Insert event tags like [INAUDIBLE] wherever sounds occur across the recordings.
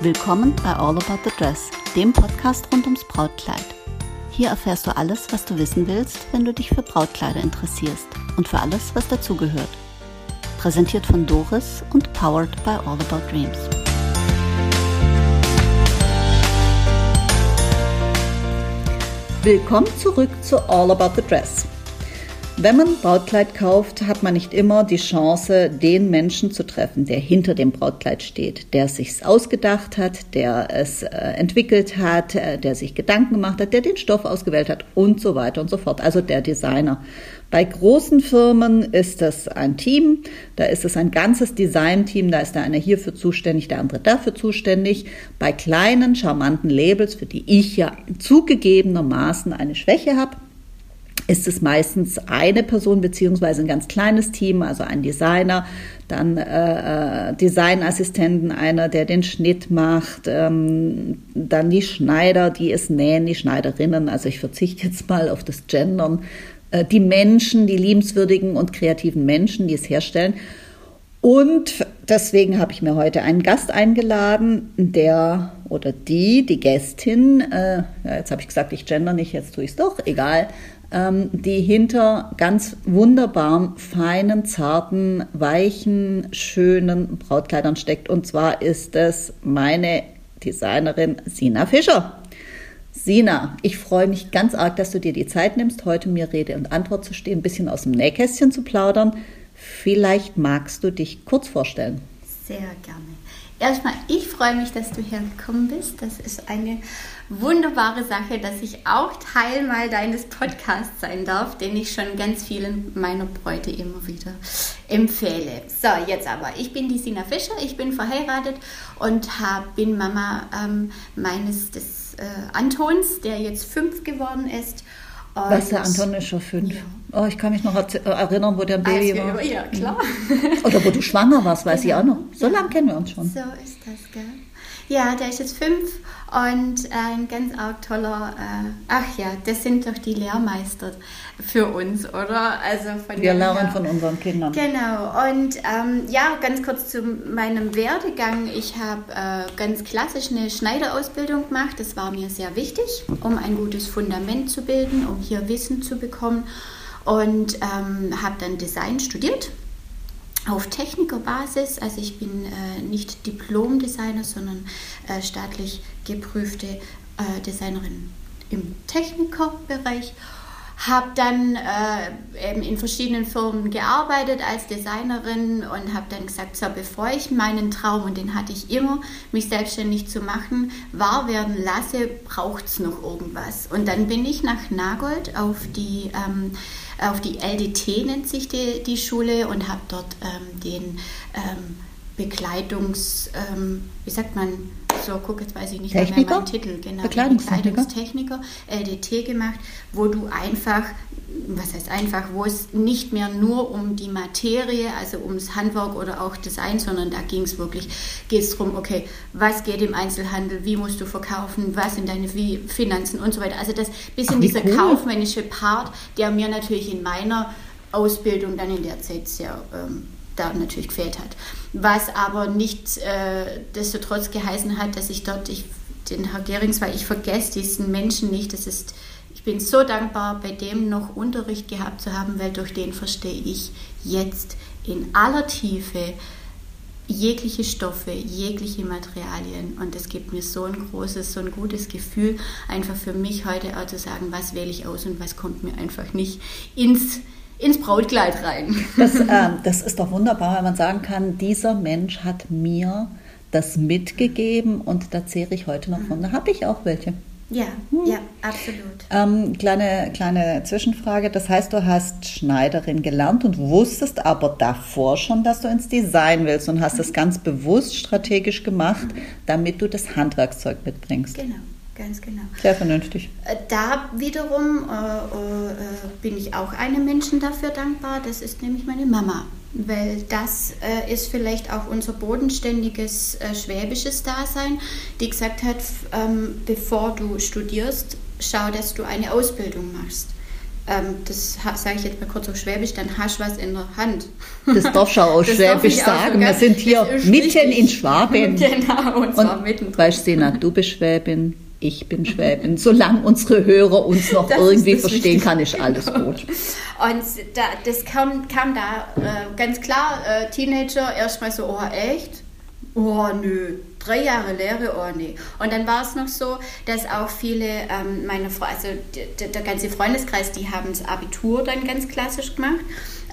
Willkommen bei All About the Dress, dem Podcast rund ums Brautkleid. Hier erfährst du alles, was du wissen willst, wenn du dich für Brautkleider interessierst und für alles, was dazugehört. Präsentiert von Doris und powered by All About Dreams. Willkommen zurück zu All About the Dress. Wenn man Brautkleid kauft, hat man nicht immer die Chance, den Menschen zu treffen, der hinter dem Brautkleid steht, der es sich ausgedacht hat, der es äh, entwickelt hat, äh, der sich Gedanken gemacht hat, der den Stoff ausgewählt hat und so weiter und so fort. Also der Designer. Bei großen Firmen ist das ein Team, da ist es ein ganzes Designteam, da ist der eine hierfür zuständig, der andere dafür zuständig. Bei kleinen, charmanten Labels, für die ich ja zugegebenermaßen eine Schwäche habe, ist es meistens eine Person beziehungsweise ein ganz kleines Team, also ein Designer, dann äh, äh, Designassistenten, einer, der den Schnitt macht, ähm, dann die Schneider, die es nähen, die Schneiderinnen. Also ich verzichte jetzt mal auf das Gendern. Äh, die Menschen, die liebenswürdigen und kreativen Menschen, die es herstellen. Und deswegen habe ich mir heute einen Gast eingeladen, der oder die, die Gästin, äh, ja, jetzt habe ich gesagt, ich gender nicht, jetzt tue ich es doch, egal, die hinter ganz wunderbaren, feinen, zarten, weichen, schönen Brautkleidern steckt. Und zwar ist es meine Designerin Sina Fischer. Sina, ich freue mich ganz arg, dass du dir die Zeit nimmst, heute mir Rede und Antwort zu stehen, ein bisschen aus dem Nähkästchen zu plaudern. Vielleicht magst du dich kurz vorstellen. Sehr gerne. Erstmal, ich freue mich, dass du hergekommen bist. Das ist eine wunderbare Sache, dass ich auch Teil mal deines Podcasts sein darf, den ich schon ganz vielen meiner Bräute immer wieder empfehle. So, jetzt aber. Ich bin die Sina Fischer, ich bin verheiratet und hab, bin Mama ähm, meines des äh, Antons, der jetzt fünf geworden ist. Und Was, der Anton ist schon fünf? Ja. Oh, ich kann mich noch erinnern, wo der Baby war. Ja, klar. Oder wo du schwanger warst, weiß genau. ich auch noch. So lange kennen wir uns schon. So ist das, gell? Ja, der ist jetzt fünf und ein ganz arg toller, äh, ach ja, das sind doch die Lehrmeister für uns, oder? Also von Wir lernen von unseren Kindern. Genau, und ähm, ja, ganz kurz zu meinem Werdegang. Ich habe äh, ganz klassisch eine Schneiderausbildung gemacht, das war mir sehr wichtig, um ein gutes Fundament zu bilden, um hier Wissen zu bekommen und ähm, habe dann Design studiert auf Technikerbasis. Also ich bin äh, nicht Diplom-Designer, sondern äh, staatlich geprüfte äh, Designerin im Technikerbereich. Habe dann äh, eben in verschiedenen Firmen gearbeitet als Designerin und habe dann gesagt, so bevor ich meinen Traum, und den hatte ich immer, mich selbstständig zu machen, wahr werden lasse, braucht es noch irgendwas. Und dann bin ich nach Nagold auf die ähm, auf die LDT nennt sich die, die Schule und habe dort ähm, den ähm, Bekleidungs, ähm, wie sagt man, so, guck, jetzt weiß ich nicht Techniker? mehr meinen Titel, genau, Bekleidungstechniker. Bekleidungstechniker, LDT gemacht, wo du einfach was heißt einfach, wo es nicht mehr nur um die Materie, also ums Handwerk oder auch Design, sondern da ging es wirklich, geht es darum, okay, was geht im Einzelhandel, wie musst du verkaufen, was sind deine Finanzen und so weiter. Also das bisschen Ach, dieser cool. kaufmännische Part, der mir natürlich in meiner Ausbildung dann in der Zeit sehr ähm, da natürlich gefehlt hat. Was aber nicht äh, destotrotz geheißen hat, dass ich dort, ich, den Herr Gerings, weil ich vergesse diesen Menschen nicht, das ist ich bin so dankbar, bei dem noch Unterricht gehabt zu haben, weil durch den verstehe ich jetzt in aller Tiefe jegliche Stoffe, jegliche Materialien. Und das gibt mir so ein großes, so ein gutes Gefühl, einfach für mich heute auch zu sagen, was wähle ich aus und was kommt mir einfach nicht ins, ins Brautkleid rein. Das, äh, das ist doch wunderbar, wenn man sagen kann, dieser Mensch hat mir das mitgegeben und da zehre ich heute noch von. Da habe ich auch welche. Ja, hm. ja, absolut. Ähm, kleine, kleine Zwischenfrage. Das heißt, du hast Schneiderin gelernt und wusstest aber davor schon, dass du ins Design willst und hast mhm. das ganz bewusst strategisch gemacht, mhm. damit du das Handwerkszeug mitbringst. Genau. Ganz genau. Sehr vernünftig. Äh, da wiederum äh, äh, bin ich auch einem Menschen dafür dankbar. Das ist nämlich meine Mama weil das äh, ist vielleicht auch unser bodenständiges äh, schwäbisches Dasein, die gesagt hat, ähm, bevor du studierst, schau, dass du eine Ausbildung machst. ähm, das sage ich jetzt mal kurz auf Schwäbisch, dann hast du was in der Hand. Das darf schon aus Schwäbisch sagen. Wir sind hier mitten in Schwaben. [LAUGHS] Genau, und zwar mitten. Weißt du, Sina, du bist Schwäbin, ich bin Schwäbin. Solange unsere Hörer uns noch das irgendwie verstehen, kann ist alles gut. Und da, das kam, kam da äh, ganz klar, äh, Teenager erstmal so, oh echt? Oh nö, drei Jahre Lehre, oh nee. Und dann war es noch so, dass auch viele ähm, meiner Freunde, also der, der ganze Freundeskreis, die haben das Abitur dann ganz klassisch gemacht.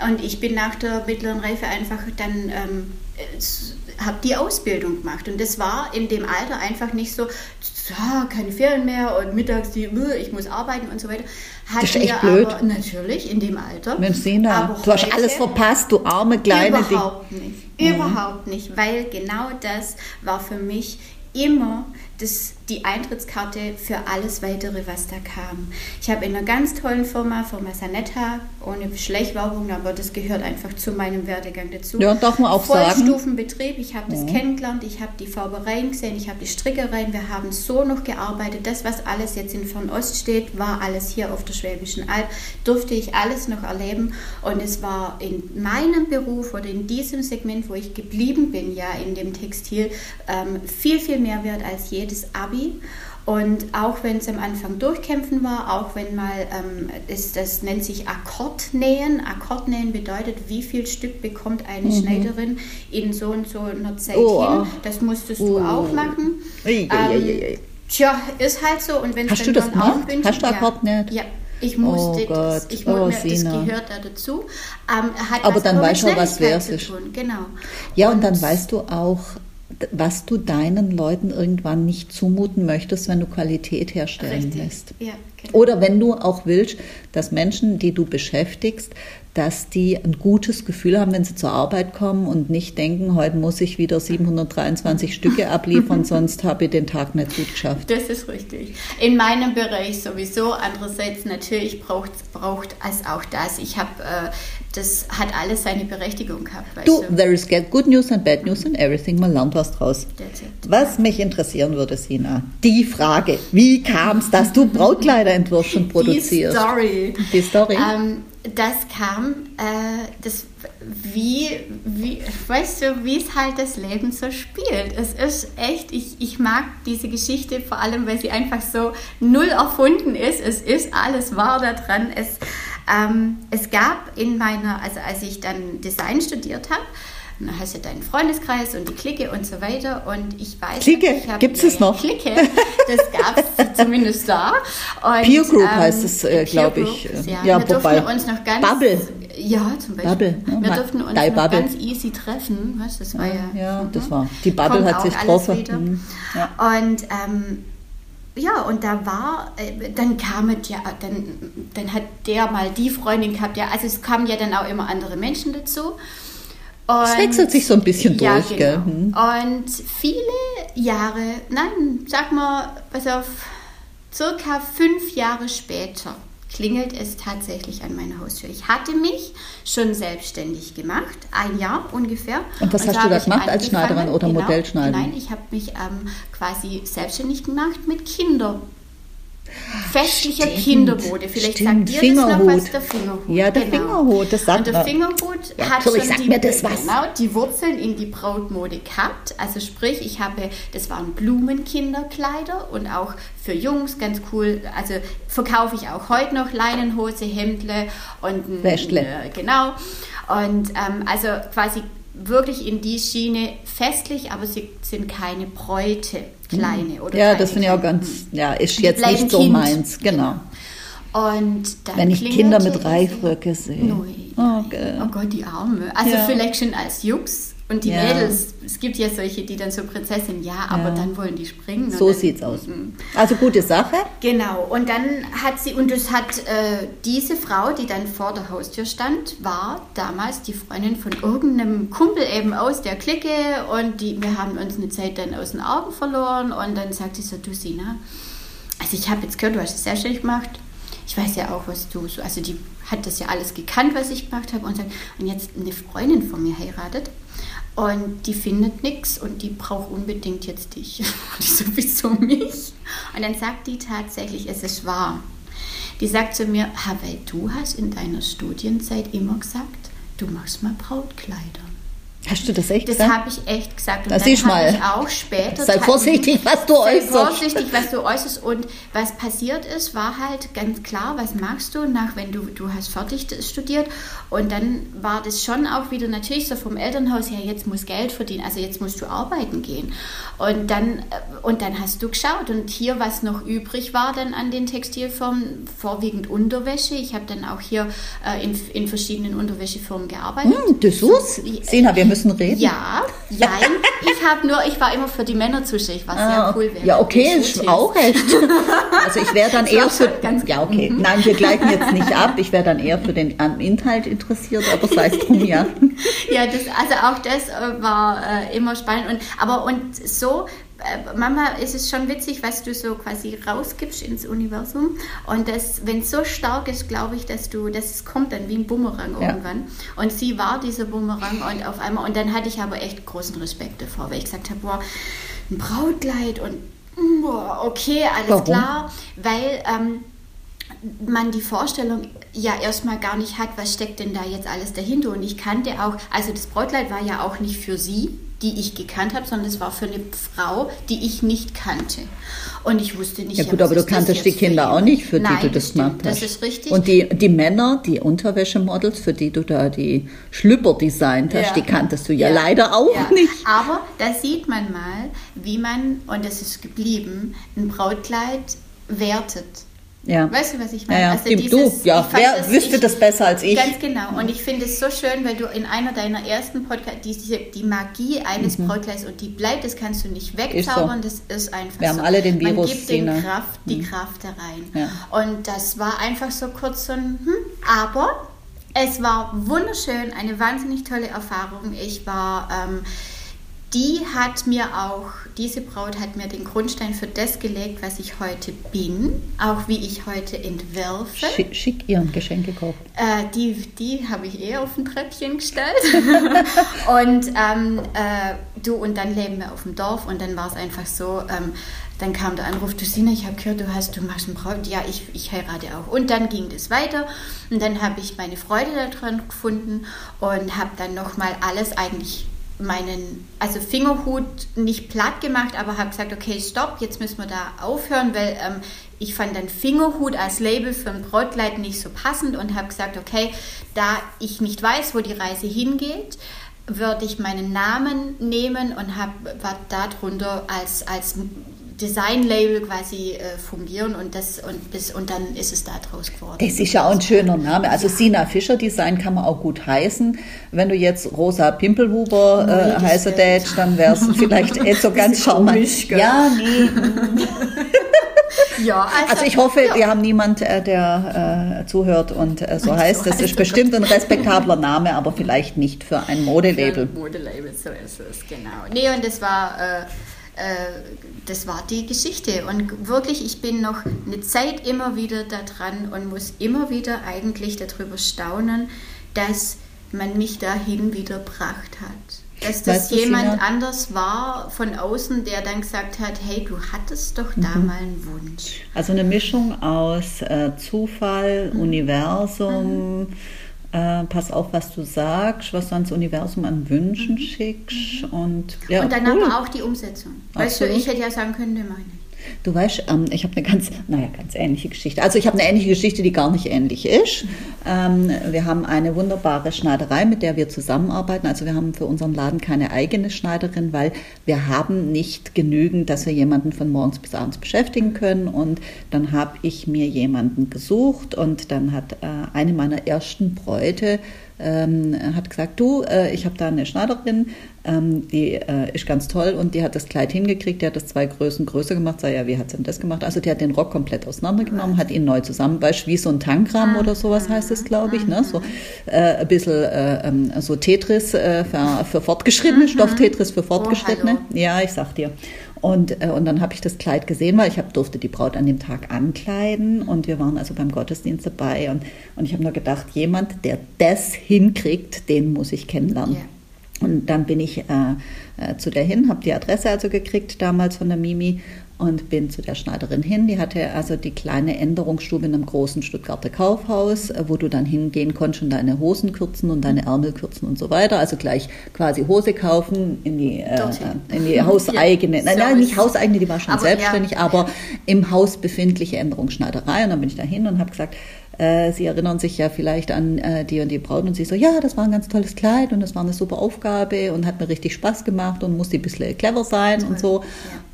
Und ich bin nach der mittleren Reife einfach dann ähm, habe die Ausbildung gemacht. Und das war in dem Alter einfach nicht so, ja, keine Ferien mehr und mittags die, ich muss arbeiten und so weiter. Hat das ist echt blöd. Aber, natürlich, in dem Alter. Mensch, Sina, du hast alles verpasst, du arme kleine Überhaupt Ding. nicht. Überhaupt nicht, weil genau das war für mich immer das, die Eintrittskarte für alles weitere, was da kam. Ich habe in einer ganz tollen Firma, Firma Sanetta, ohne Schleichwerbung, aber das gehört einfach zu meinem Werdegang dazu. Ja, darf man auch sagen. Vollstufenbetrieb, ich habe das ja. kennengelernt, ich habe die Färbereien gesehen, ich habe die Strickereien, wir haben so noch gearbeitet. Das, was alles jetzt in Fernost steht, war alles hier auf der Schwäbischen Alb, durfte ich alles noch erleben und es war in meinem Beruf oder in diesem Segment, wo ich geblieben bin, ja, in dem Textil, ähm, viel, viel mehr wert als jedes Abi. Und auch wenn es am Anfang durchkämpfen war, auch wenn mal, ähm, ist, das nennt sich Akkordnähen. Akkordnähen bedeutet, wie viel Stück bekommt eine mhm. Schneiderin in so und so einer Zeit oh. hin. Das musstest oh. du auch machen. Ei, ei, ähm, tja, ist halt so. Und wenn du das gemacht? Hast du Akkordnäht? Ja. Ich musste oh das, ich oh, das gehört da dazu. Ähm, aber dann weißt du, was wert ist. Genau. Ja, und, und dann weißt du auch, was du deinen Leuten irgendwann nicht zumuten möchtest, wenn du Qualität herstellen Richtig. lässt. Ja, genau. Oder wenn du auch willst, dass Menschen, die du beschäftigst, dass die ein gutes Gefühl haben, wenn sie zur Arbeit kommen und nicht denken, heute muss ich wieder 723 [LAUGHS] Stücke abliefern, sonst habe ich den Tag nicht gut geschafft. Das ist richtig. In meinem Bereich sowieso. Andererseits natürlich braucht braucht es auch das. Ich habe, äh, das hat alles seine Berechtigung gehabt. Du, du, there is good news and bad news and everything. Man lernt was draus. Was mich interessieren würde, Sina, die Frage, wie kam es, dass du Brautkleider entwirfst und produzierst? Die Story. Die Story. Ähm, das kam, äh, das, wie, wie, weißt du, wie es halt das Leben so spielt. Es ist echt, ich, ich mag diese Geschichte vor allem, weil sie einfach so null erfunden ist. Es ist alles wahr daran. Es, ähm, es gab in meiner, also als ich dann Design studiert habe, und dann hast du deinen Freundeskreis und die Clique und so weiter. Und ich weiß, Clique, gibt es noch? Clique, [LAUGHS] das gab es zumindest da. Und, Peer Group ähm, heißt es, äh, glaube ich. Ja, ja, wir wobei, durften uns noch ganz... Bubble. Ja, zum Beispiel. Bubble, ne? Wir durften uns noch Bubble. ganz easy treffen. Weißt, das war ja, ja, ja mhm. das war. Die Bubble Kommt hat sich getroffen. Mhm. Ja. Und ähm, ja, und da war, äh, dann kam es ja, dann, dann hat der mal die Freundin gehabt, ja, also es kamen ja dann auch immer andere Menschen dazu. Es wechselt sich so ein bisschen ja, durch, genau. gell? Hm. Und viele Jahre, nein, sag mal, was auf circa fünf Jahre später klingelt es tatsächlich an meiner Haustür. Ich hatte mich schon selbstständig gemacht, ein Jahr ungefähr. Und was und hast du da gemacht als Schneiderin oder genau, Modellschneiderin? Nein, ich habe mich ähm, quasi selbstständig gemacht mit Kindern festlicher Stimmt. Kindermode. Vielleicht Stimmt. sagt dir das noch was, der Fingerhut. Ja, der genau. Fingerhut, das sagt Und der Fingerhut ja, hat schon die, mir das was. Genau, die Wurzeln in die Brautmode gehabt. Also sprich, ich habe, das waren Blumenkinderkleider und auch für Jungs ganz cool. Also verkaufe ich auch heute noch Leinenhose, Hemdle und ein, Wäschle. Äh, genau. Und ähm, also quasi wirklich in die Schiene festlich, aber sie sind keine Bräute, kleine oder Ja, das finde ich auch ganz, ja, ist jetzt nicht so kind. meins, genau. Und Wenn ich Kinder mit Reifröcke sehe. Oh, oh, Gott, die Arme. Also ja. vielleicht schon als Jux und die ja. Mädels, es gibt ja solche, die dann so Prinzessin, ja, aber ja. dann wollen die springen. So sieht's aus. Mhm. Also gute Sache. Genau. Und dann hat sie, und das hat äh, diese Frau, die dann vor der Haustür stand, war damals die Freundin von irgendeinem Kumpel eben aus der Clique und die, wir haben uns eine Zeit dann aus den Augen verloren und dann sagt sie so, du Sina, also ich habe jetzt gehört, du hast es selbstständig gemacht. Ich weiß ja auch, was du so, also die hat das ja alles gekannt, was ich gemacht habe und sagt, und jetzt eine Freundin von mir heiratet und die findet nichts und die braucht unbedingt jetzt dich. [LAUGHS] Und ich so, wieso mich? Und dann sagt die tatsächlich, es ist wahr. Die sagt zu mir, weil du hast in deiner Studienzeit immer gesagt, du machst mal Brautkleider. Hast du das echt das gesagt? Das habe ich echt gesagt. Und das dann habe ich auch später... Sei vorsichtig, was du äußerst. Sei vorsichtig, was du äußerst. Und was passiert ist, war halt ganz klar, was magst du, nach wenn du, du hast fertig studiert. Und dann war das schon auch wieder natürlich so vom Elternhaus her, jetzt muss Geld verdienen, also jetzt musst du arbeiten gehen. Und dann, und dann hast du geschaut. Und hier, was noch übrig war dann an den Textilfirmen, vorwiegend Unterwäsche. Ich habe dann auch hier äh, in, in verschiedenen Unterwäschefirmen gearbeitet. Hm, Dessous? Sina, wir müssen reden. Ja, ja. ich habe nur, ich war immer für die Männer zuständig, was ah, sehr cool wäre. Ja, okay, ist auch recht. Also ich wäre dann eher für, ja okay, mhm. nein, wir gleiten jetzt nicht ab. Ich wäre dann eher für den Inhalt interessiert, aber sei es drum, ja. [LAUGHS] Ja, das, also auch das äh, war äh, immer spannend und aber und so Mama, ist es schon witzig, was du so quasi rausgibst ins Universum. Und das, wenn es so stark ist, glaube ich, dass du, dass es kommt dann wie ein Bumerang ja. irgendwann. Und sie war dieser Bumerang und auf einmal, und dann hatte ich aber echt großen Respekt davor, weil ich gesagt habe, boah, ein Brautkleid und boah, okay, alles Warum? klar, weil ähm, man die Vorstellung ja erstmal gar nicht hat, was steckt denn da jetzt alles dahinter. Und ich kannte auch, also das Brautkleid war ja auch nicht für sie, die ich gekannt habe, sondern es war für eine Frau, die ich nicht kannte. Und ich wusste nicht, ja gut, aber du kanntest die Kinder auch nicht, für Nein, die du das gemacht hast. Das ist richtig. Und die, die Männer, die Unterwäschemodels, für die du da die Schlüpper designt hast, ja. die kanntest du ja, ja. leider auch ja. nicht. Aber da sieht man mal, wie man, und das ist geblieben, ein Brautkleid wertet. Ja. Weißt du, was ich meine? Ja. Also dieses, du, ja. Wer das, wüsste ich, das besser als ich? Ganz genau. Und ich finde es so schön, weil du in einer deiner ersten Podcasts, die, die Magie eines mhm. Brautkleids und die bleibt, das kannst du nicht wegzaubern, so. das ist einfach Wir so. haben alle den Virus. Man gibt den Kraft, die mhm. Kraft da rein. Ja. Und das war einfach so kurz so ein, hm, aber es war wunderschön, eine wahnsinnig tolle Erfahrung. Ich war... Ähm, die hat mir auch, diese Braut hat mir den Grundstein für das gelegt, was ich heute bin, auch wie ich heute entwerfe. Schick, schick ihren Geschenk gekauft. Äh, die die habe ich eher auf ein Treppchen gestellt. [LAUGHS] und ähm, äh, du, und dann leben wir auf dem Dorf und dann war es einfach so, ähm, dann kam der Anruf, du Sina, ich habe gehört, du hast, du machst einen Braut. Ja, ich, ich heirate auch. Und dann ging das weiter und dann habe ich meine Freude daran gefunden und habe dann nochmal alles eigentlich meinen, also Fingerhut nicht platt gemacht, aber habe gesagt, okay, stopp, jetzt müssen wir da aufhören, weil ähm, ich fand dann Fingerhut als Label für ein Brautkleid nicht so passend und habe gesagt, okay, da ich nicht weiß, wo die Reise hingeht, würde ich meinen Namen nehmen und habe darunter als, als Design-Label quasi äh, fungieren und das und bis und dann ist es da draus geworden. Das ist ja auch ein schöner Name. Also Sina Fischer Design kann man auch gut heißen. Wenn du jetzt Rosa Pimpelhuber äh, heißer Dätsch, dann wäre es [LAUGHS] vielleicht eh so ganz charmant. Ja, nee. [LAUGHS] ja, also, also, ich hoffe, ja. wir haben niemand, äh, der äh, zuhört und äh, so heißt. So das heißt ist bestimmt ein respektabler Name, aber vielleicht nicht für ein Modelabel. Für ein Modelabel, so ist es, genau. Nee, und das war äh, das war die Geschichte. Und wirklich, ich bin noch eine Zeit immer wieder da dran und muss immer wieder eigentlich darüber staunen, dass man mich dahin wieder gebracht hat. Dass das weißt jemand Sina? anders war von außen, der dann gesagt hat, hey, du hattest doch da mhm. mal einen Wunsch. Also eine Mischung aus äh, Zufall, mhm. Universum, mhm äh, pass auf, was du sagst, was du ans Universum an Wünschen mhm. schickst. Mhm. Und, ja, und dann cool. aber auch die Umsetzung. Weißt Absolut. du, ich hätte ja sagen können, ne, meine Du weißt, ähm, ich habe eine ganz, naja, ganz ähnliche Geschichte. Also ich habe eine ähnliche Geschichte, die gar nicht ähnlich ist. Ähm, wir haben eine wunderbare Schneiderei, mit der wir zusammenarbeiten. Also wir haben für unseren Laden keine eigene Schneiderin, weil wir haben nicht genügend, dass wir jemanden von morgens bis abends beschäftigen können. Und dann habe ich mir jemanden gesucht und dann hat äh, eine meiner ersten Bräute ähm, hat gesagt, du, äh, ich habe da eine Schneiderin, ähm, die äh, ist ganz toll und die hat das Kleid hingekriegt, die hat das zwei Größen größer gemacht. Sag ja, wie hat sie denn das gemacht? Also die hat den Rock komplett auseinandergenommen, hat ihn neu zusammenbeißt, wie so ein Tangram oder sowas heißt es, glaube ich. Ne? So äh, ein bisschen äh, ähm, so Tetris äh, für, für Fortgeschrittene, mhm. Stoff-Tetris für Fortgeschrittene. Oh, ja, ich sag dir. Und, äh, und dann habe ich das Kleid gesehen, weil ich hab, durfte die Braut an dem Tag ankleiden und wir waren also beim Gottesdienst dabei. Und, und ich habe nur gedacht, jemand, der das hinkriegt, den muss ich kennenlernen. Yeah. Und dann bin ich äh, äh, zu der hin, habe die Adresse also gekriegt damals von der Mimi und bin zu der Schneiderin hin. Die hatte also die kleine Änderungsstube in einem großen Stuttgarter Kaufhaus, äh, wo du dann hingehen konntest und deine Hosen kürzen und deine Ärmel kürzen und so weiter. Also gleich quasi Hose kaufen in die, äh, in die hauseigene, ja, nein, nein, nicht hauseigene, die war schon aber, selbstständig, ja. aber im Haus befindliche Änderungsschneiderei. Und dann bin ich da hin und habe gesagt, äh, Sie erinnern sich ja vielleicht an äh, die und die Braut und sie so, ja, das war ein ganz tolles Kleid und das war eine super Aufgabe und hat mir richtig Spaß gemacht und musste ein bisschen clever sein Toll. und so. Ja.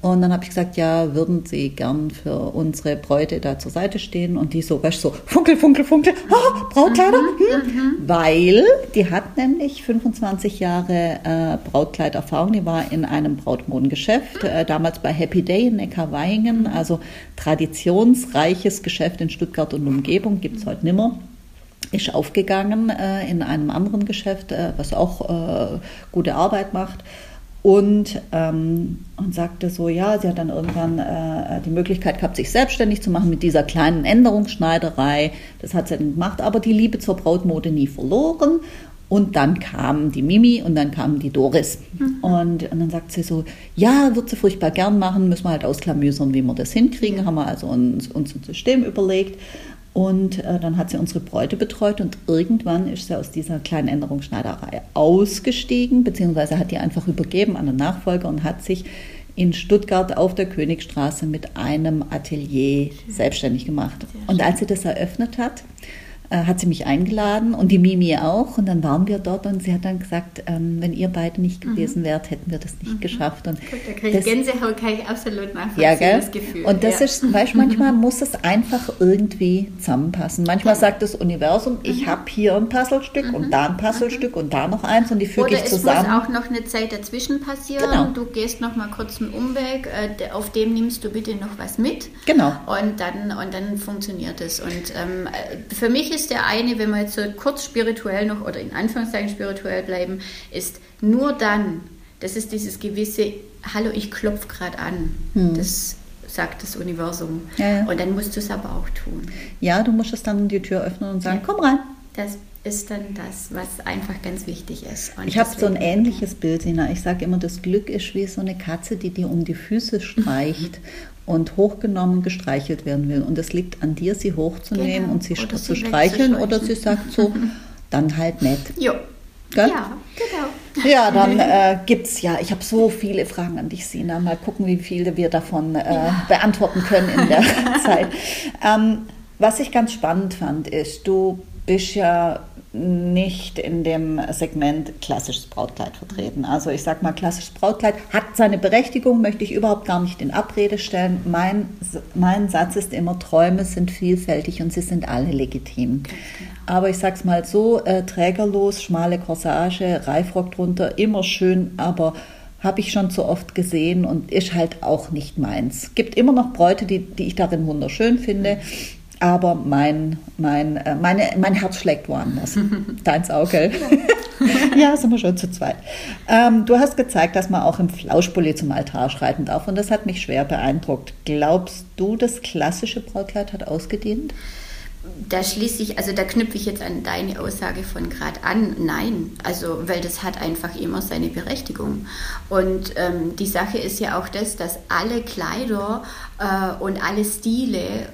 Und dann habe ich gesagt, ja, würden Sie gern für unsere Bräute da zur Seite stehen? Und die so, weißt du, so, funkel, funkel, funkel, ah, Brautkleider? Mhm, hm? mhm. Weil die hat nämlich 25 Jahre äh, Brautkleiderfahrung. Die war in einem Brautmodengeschäft, äh, damals bei Happy Day in Neckarweingen, also traditionsreiches Geschäft in Stuttgart und Umgebung, gibt es heute nimmer ist aufgegangen äh, in einem anderen Geschäft, äh, was auch äh, gute Arbeit macht und, ähm, und sagte so, ja, sie hat dann irgendwann äh, die Möglichkeit gehabt, sich selbstständig zu machen mit dieser kleinen Änderungsschneiderei. Das hat sie dann gemacht, aber die Liebe zur Brautmode nie verloren. Und dann kam die Mimi und dann kam die Doris. Mhm. Und, und dann sagt sie so, ja, wird sie furchtbar gern machen, müssen wir halt ausklamüsern, wie wir das hinkriegen. Haben wir also uns, uns ein System überlegt. Und äh, dann hat sie unsere Bräute betreut und irgendwann ist sie aus dieser kleinen Änderungsschneiderei ausgestiegen, beziehungsweise hat die einfach übergeben an den Nachfolger und hat sich in Stuttgart auf der Königstraße mit einem Atelier selbstständig gemacht. Und als sie das eröffnet hat, äh, hat sie mich eingeladen und die Mimi auch. Und dann waren wir dort und sie hat dann gesagt, ähm, wenn ihr beide nicht mhm. gewesen wärt, hätten wir das nicht mhm. geschafft. Und Gut, da kriege ich Gänsehaut, kann ich absolut nachvollziehen, ja, gell? das Gefühl. Und das ja. ist, weißt, manchmal [LAUGHS] muss es einfach irgendwie zusammenpassen. Manchmal sagt das Universum, ich mhm. habe hier ein Puzzlestück und mhm. da ein Puzzlestück und da noch eins und die füge ich zusammen. Oder es muss auch noch eine Zeit dazwischen passieren. Genau. Du gehst noch mal kurz einen Umweg, äh, auf dem nimmst du bitte noch was mit. Genau. Und dann, und dann funktioniert es. Und ähm, äh, für mich ist ist der eine, wenn wir jetzt so kurz spirituell noch oder in Anführungszeichen spirituell bleiben, ist nur dann, das ist dieses gewisse, hallo, ich klopfe gerade an. Hm. Das sagt das Universum. Ja, ja. Und dann musst du es aber auch tun. Ja, du musst es dann die Tür öffnen und sagen, ja. komm rein. Das ist dann das, was einfach ganz wichtig ist. Und ich habe so ein ähnliches Bild, Sina. Ich sage immer, das Glück ist wie so eine Katze, die dir um die Füße streicht [LAUGHS] und hochgenommen, gestreichelt werden will. Und es liegt an dir, sie hochzunehmen genau. und sie oder zu streicheln oder sie sagt so, [LAUGHS] dann halt nett. Jo. Gell? Ja, genau. Ja, dann [LAUGHS] äh, gibt es ja, ich habe so viele Fragen an dich, Sina. Mal gucken, wie viele wir davon äh, ja. beantworten können in der [LAUGHS] Zeit. Ähm, was ich ganz spannend fand, ist, du bist ja nicht in dem Segment klassisches Brautkleid vertreten. Also ich sage mal, klassisches Brautkleid hat seine Berechtigung, möchte ich überhaupt gar nicht in Abrede stellen. Mein, mein Satz ist immer, Träume sind vielfältig und sie sind alle legitim. Aber ich sage es mal so, äh, trägerlos, schmale Corsage, Reifrock drunter, immer schön, aber habe ich schon zu oft gesehen und ist halt auch nicht meins. Gibt immer noch Bräute, die, die ich darin wunderschön finde aber mein, mein, äh, meine, mein Herz schlägt woanders. [LAUGHS] Deins auch, gell? [LAUGHS] ja, sind wir schon zu zweit. Ähm, du hast gezeigt, dass man auch im Flauschpulli zum Altar schreiten darf und das hat mich schwer beeindruckt. Glaubst du, das klassische Brautkleid hat ausgedient? Da schließe ich, also da knüpfe ich jetzt an deine Aussage von gerade an. Nein, also weil das hat einfach immer seine Berechtigung. Und ähm, die Sache ist ja auch das, dass alle Kleider äh, und alle Stile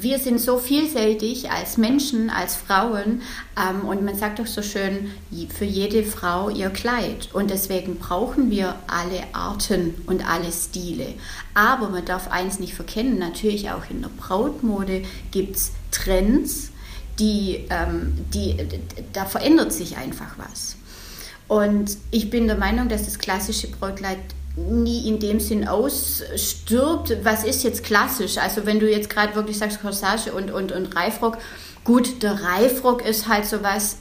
wir sind so vielfältig als Menschen, als Frauen ähm, und man sagt doch so schön, für jede Frau ihr Kleid und deswegen brauchen wir alle Arten und alle Stile. Aber man darf eins nicht verkennen, natürlich auch in der Brautmode gibt es Trends, die, ähm, die, da verändert sich einfach was. Und ich bin der Meinung, dass das klassische Brautkleid nie in dem Sinn ausstirbt. Was ist jetzt klassisch? Also wenn du jetzt gerade wirklich sagst Corsage und, und, und Reifrock, gut, der Reifrock ist halt sowas,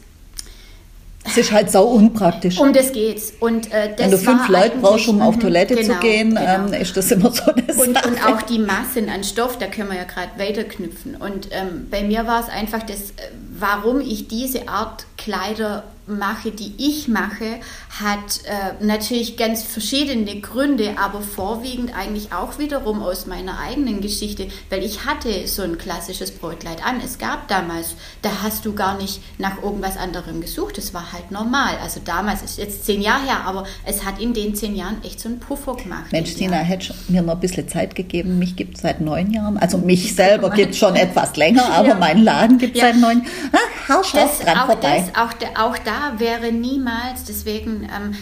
es ist halt sau unpraktisch. Um das geht's. Und, äh, das Wenn du fünf Leute brauchst, um auf Toilette genau, zu gehen, genau. ähm, ist das immer so eine und, Sache. und auch die Massen an Stoff, da können wir ja gerade weiterknüpfen. Und ähm, bei mir war es einfach das, äh, warum ich diese Art Kleider mache, die ich mache, hat äh, natürlich ganz verschiedene Gründe, aber vorwiegend eigentlich auch wiederum aus meiner eigenen Geschichte, weil ich hatte so ein klassisches Brautkleid an. Es gab damals, da hast du gar nicht nach irgendwas anderem gesucht, es war halt normal. Also damals ist jetzt zehn Jahre her, aber es hat in den zehn Jahren echt so einen Puffer gemacht. Mensch, Tina, hätte mir noch ein bisschen Zeit gegeben. Mich gibt es seit neun Jahren. Also mich selber gibt es schon [LAUGHS] etwas länger, aber ja. meinen Laden gibt es ja. seit neun Jahren. Ah, haarscharf dran auch vorbei. Das, auch, auch da wäre niemals, deswegen ähm,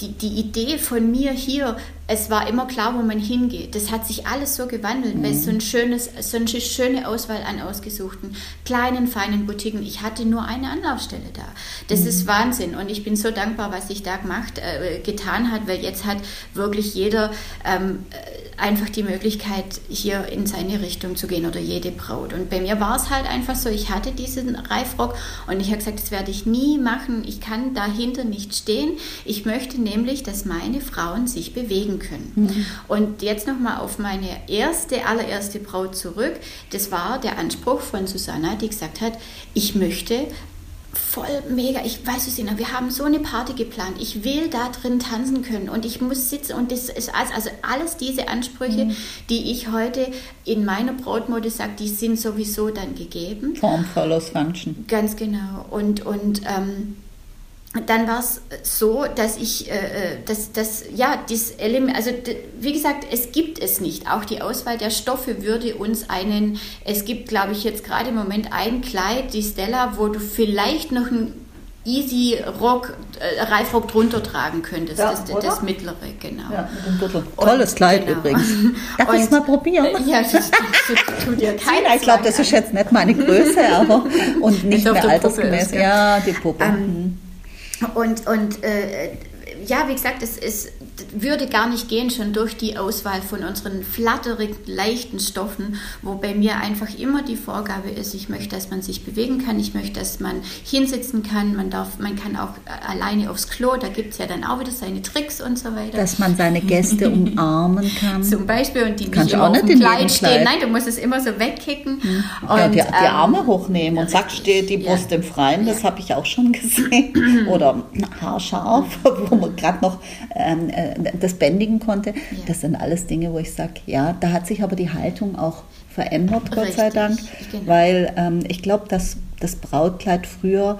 die, die Idee von mir hier, es war immer klar, wo man hingeht. Das hat sich alles so gewandelt, mhm. weil so, ein schönes, so eine schöne Auswahl an ausgesuchten kleinen, feinen Boutiquen. Ich hatte nur eine Anlaufstelle da. Das mhm. ist Wahnsinn und ich bin so dankbar, was sich da gemacht, äh, getan hat, weil jetzt hat wirklich jeder ähm, einfach die Möglichkeit, hier in seine Richtung zu gehen oder jede Braut. Und bei mir war es halt einfach so, ich hatte diesen Reifrock und ich habe gesagt, das werde ich nie machen. Ich kann dahinter nicht stehen. Ich möchte nämlich, dass meine Frauen sich bewegen können. Mhm. Und jetzt nochmal auf meine erste, allererste Braut zurück. Das war der Anspruch von Susanna, die gesagt hat, ich möchte voll mega. Ich weiß es nicht, wir haben so eine Party geplant. Ich will da drin tanzen können und ich muss sitzen und das ist also alles diese Ansprüche, mhm. die ich heute in meiner Brautmode sage, die sind sowieso dann gegeben. Form follows Function. Ganz genau. Und, und ähm, dann war es so, dass ich, äh, äh dass, dass ja, das Element, also wie gesagt, es gibt es nicht. Auch die Auswahl der Stoffe würde uns einen, es gibt, glaube ich, jetzt gerade im Moment ein Kleid, die Stella, wo du vielleicht noch ein Easy Rock, äh, Reifrock drunter tragen könntest. Ja, das, das, mittlere, genau. Ja, Tolles und, Kleid genau. übrigens. [LAUGHS] Darf ich es mal probieren? [LAUGHS] Ja, das, das, das tut [LAUGHS] dir keiner. Ich glaube, das ist jetzt nicht meine Größe, aber und nicht mehr altersgemäß. ja, die Puppe. Ähm, mhm. Und, und äh, ja, wie gesagt, es, es würde gar nicht gehen, schon durch die Auswahl von unseren flatterig leichten Stoffen, wo bei mir einfach immer die Vorgabe ist, ich möchte, dass man sich bewegen kann, ich möchte, dass man hinsitzen kann, man darf, man kann auch alleine aufs Klo, da gibt es ja dann auch wieder seine Tricks und so weiter. Dass man seine Gäste [LAUGHS] umarmen kann. Zum Beispiel und die nicht immer auch nicht auf dem Kleid stehen. Nein, du musst es immer so wegkicken. Hm. Und, ja, die, die ähm, Arme hochnehmen und zack steht die Brust ja. im Freien, das habe ich auch schon gesehen. [CLEARS THROAT] Oder haarscharf, [LAUGHS] wo man gerade noch ähm, äh, das bändigen konnte. Ja. Das sind alles Dinge, wo ich sage, ja, da hat sich aber die Haltung auch verändert, Gott Richtig, sei Dank. Genau. Weil ähm, ich glaube, dass das Brautkleid früher,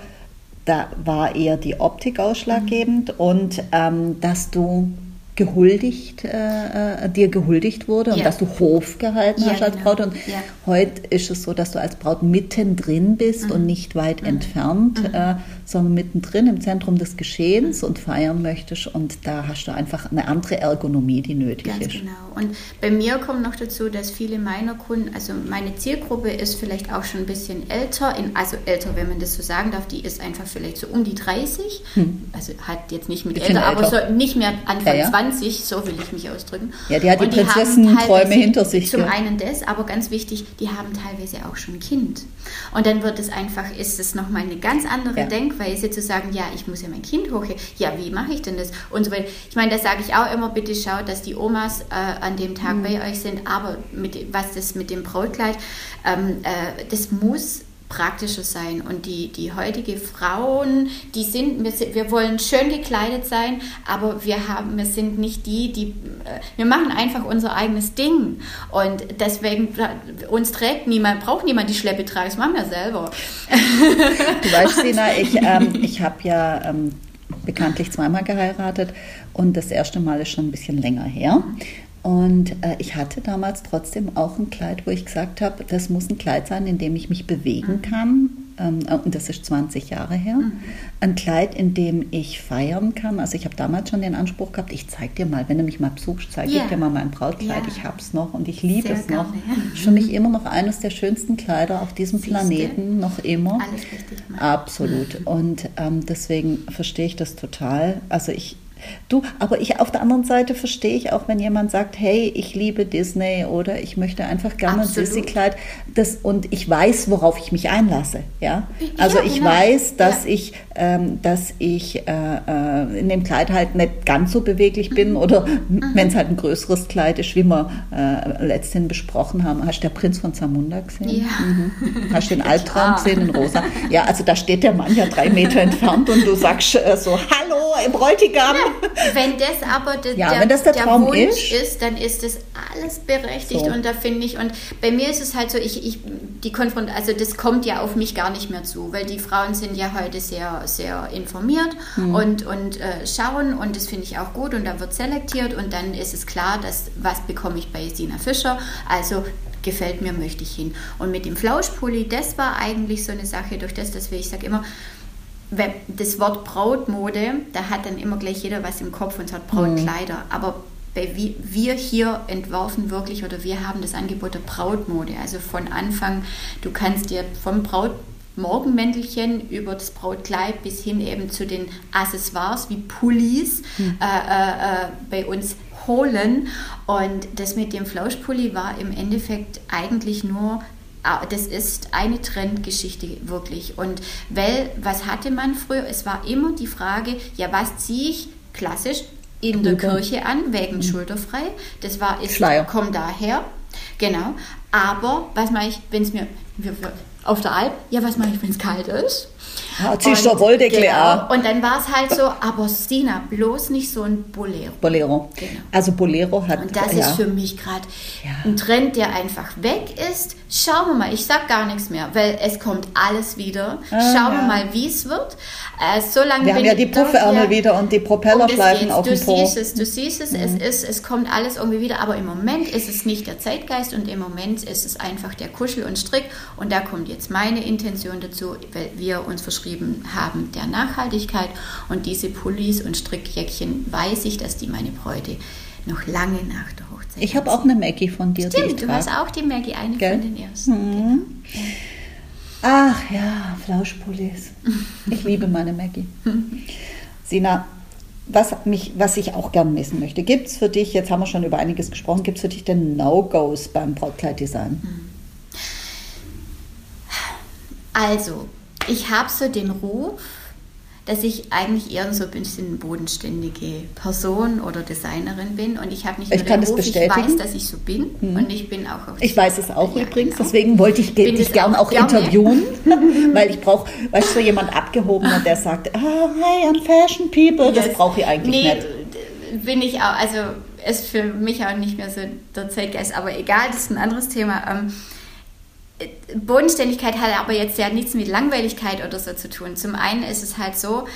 da war eher die Optik ausschlaggebend mhm. und ähm, dass du gehuldigt, äh, äh, dir gehuldigt wurde ja. und dass du Hof gehalten ja, hast als genau. Braut. Und ja. heute ist es so, dass du als Braut mittendrin bist mhm. und nicht weit mhm. entfernt, mhm. Äh, sondern mittendrin im Zentrum des Geschehens und feiern möchtest. Und da hast du einfach eine andere Ergonomie, die nötig Ganz ist. Genau. Und bei mir kommt noch dazu, dass viele meiner Kunden, also meine Zielgruppe ist vielleicht auch schon ein bisschen älter, in, also älter, wenn man das so sagen darf, die ist einfach vielleicht so um die 30, hm. also hat jetzt nicht mit älter, aber so nicht mehr Anfang ja, ja. 20, so will ich mich ausdrücken. Ja, die hat die Prinzessenträume hinter sich. Zum ja. einen das, aber ganz wichtig, die haben teilweise auch schon ein Kind. Und dann wird es einfach, ist es nochmal eine ganz andere Denkweise Denkweise zu sagen, ja, ich muss ja mein Kind hochheben. Ja, wie mache ich denn das? Und so weiter. Ich meine, da sage ich auch immer, bitte schaut, dass die Omas äh, an dem Tag mhm. bei euch sind. Aber mit, was das mit dem Brautkleid, ähm, äh, das muss praktischer sein. Und die, die heutige Frauen, die sind, wir, wir wollen schön gekleidet sein, aber wir haben, wir sind nicht die, die, äh, wir machen einfach unser eigenes Ding. Und deswegen, uns trägt niemand, braucht niemand die Schleppe tragen, das machen wir selber. [LAUGHS] Du weißt, Sina, [LAUGHS] ich, ähm, ich habe ja ähm, bekanntlich zweimal geheiratet und das erste Mal ist schon ein bisschen länger her. Und äh, ich hatte damals trotzdem auch ein Kleid, wo ich gesagt habe, das muss ein Kleid sein, in dem ich mich bewegen mhm. kann. Ähm, äh, und das ist 20 Jahre her. Mhm. Ein Kleid, in dem ich feiern kann. Also ich habe damals schon den Anspruch gehabt, ich zeige dir mal, wenn du mich mal besuchst, zeige yeah. ich dir mal mein Brautkleid. Yeah. Ich habe es noch und ich liebe es noch. Ist für mich immer noch eines der schönsten Kleider auf diesem Siehste? Planeten, noch immer. Alles richtig. Absolut. Und ähm, deswegen verstehe ich das total. Also ich Du, aber ich auf der anderen Seite verstehe ich auch, wenn jemand sagt, hey, ich liebe Disney oder ich möchte einfach gerne ein Disney-Kleid. Das, und ich weiß, worauf ich mich einlasse. Ja? Also ja, ich genau. weiß, dass ja. ich, ähm, dass ich äh, äh, in dem Kleid halt nicht ganz so beweglich bin mhm. oder mhm. wenn es halt ein größeres Kleid ist, wie wir äh, letztens besprochen haben. Hast du der Prinz von Zamunda gesehen? Ja. Mhm. Hast du den [LAUGHS] Albtraum gesehen in Rosa? Ja, also da steht der Mann ja drei Meter entfernt und du sagst äh, so, hallo, Bräutigam. Wenn das aber de, ja, der, das der, der Wunsch ist. ist. dann ist das alles berechtigt so. und da finde ich und bei mir ist es halt so, ich, ich die Konfront also das kommt ja auf mich gar nicht mehr zu, weil die Frauen sind ja heute sehr sehr informiert mhm. und und äh, schauen und das finde ich auch gut und dann wird selektiert und dann ist es klar, dass was bekomme ich bei Sina Fischer, also gefällt mir, möchte ich hin. Und mit dem Flauschpulli, das war eigentlich so eine Sache, durch das, dass wir, ich sage immer, das Wort Brautmode, da hat dann immer gleich jeder was im Kopf und sagt Brautkleider. Mhm. Aber wir hier entwerfen wirklich oder wir haben das Angebot der Brautmode. Also von Anfang, du kannst dir vom Braut Morgenmäntelchen über das Brautkleid bis hin eben zu den Accessoires wie Pullis mhm. äh, äh, bei uns holen. Und das mit dem Flauschpulli war im Endeffekt eigentlich nur das ist eine Trendgeschichte wirklich. Und weil, was hatte man früher? Es war immer die Frage, ja, was ziehe ich klassisch in der Kirche an, wegen mhm. schulterfrei? Das war, ist, Schleier. kommt daher. Genau. Aber was mache ich, wenn es mir auf der Alp, ja, was mache ich, wenn es kalt ist? Ja, ziehst du Wolldeckel genau. Und dann war es halt so, aber Stina, bloß nicht so ein Bolero. Bolero. Genau. Also Bolero hat. Und das ja. ist für mich gerade ja. ein Trend, der einfach weg ist. Schauen wir mal, ich sag gar nichts mehr, weil es kommt alles wieder. Ah, Schauen wir mal, wie es wird. Äh, so lange wir haben ja die Puffärmel wieder und die Propellerschleifen auf dem Po. Du siehst es, du siehst es, mhm. es, ist, es kommt alles irgendwie wieder, aber im Moment ist es nicht der Zeitgeist und im Moment ist es einfach der Kuschel und Strick und da kommt jetzt meine Intention dazu, weil wir uns verschrieben haben der Nachhaltigkeit und diese Pullis und Strickjäckchen weiß ich, dass die meine Bräute noch lange nach der Hochzeit Ich habe auch eine Maggie von dir. Stimmt, du hast auch die Maggie, eine Gell? von den ersten. Mhm. Genau. Ach ja, Flauschpullis. Ich liebe meine Maggie. [LAUGHS] Sina, was, mich, was ich auch gern wissen möchte, gibt es für dich, jetzt haben wir schon über einiges gesprochen, gibt es für dich denn No-Gos beim Brautkleiddesign? Also, ich habe so den Ruf, dass ich eigentlich eher so ein bisschen bodenständige Person oder Designerin bin und ich habe nicht nur ich den Ruf, ich weiß, dass ich so bin mhm. und ich bin auch. Ich weiß es auch ja, übrigens, genau. deswegen wollte ich dich gerne auch, auch interviewen, [LAUGHS] weil ich brauche, weißt du, jemand abgehobener, der sagt, ah, hi, I'm Fashion People, das yes. brauche ich eigentlich nee, nicht. Bin ich auch, also ist für mich auch nicht mehr so der Zeitgeist, aber egal, das ist ein anderes Thema. Ähm, Bodenständigkeit hat aber jetzt ja nichts mit Langweiligkeit oder so zu tun. Zum einen ist es halt so,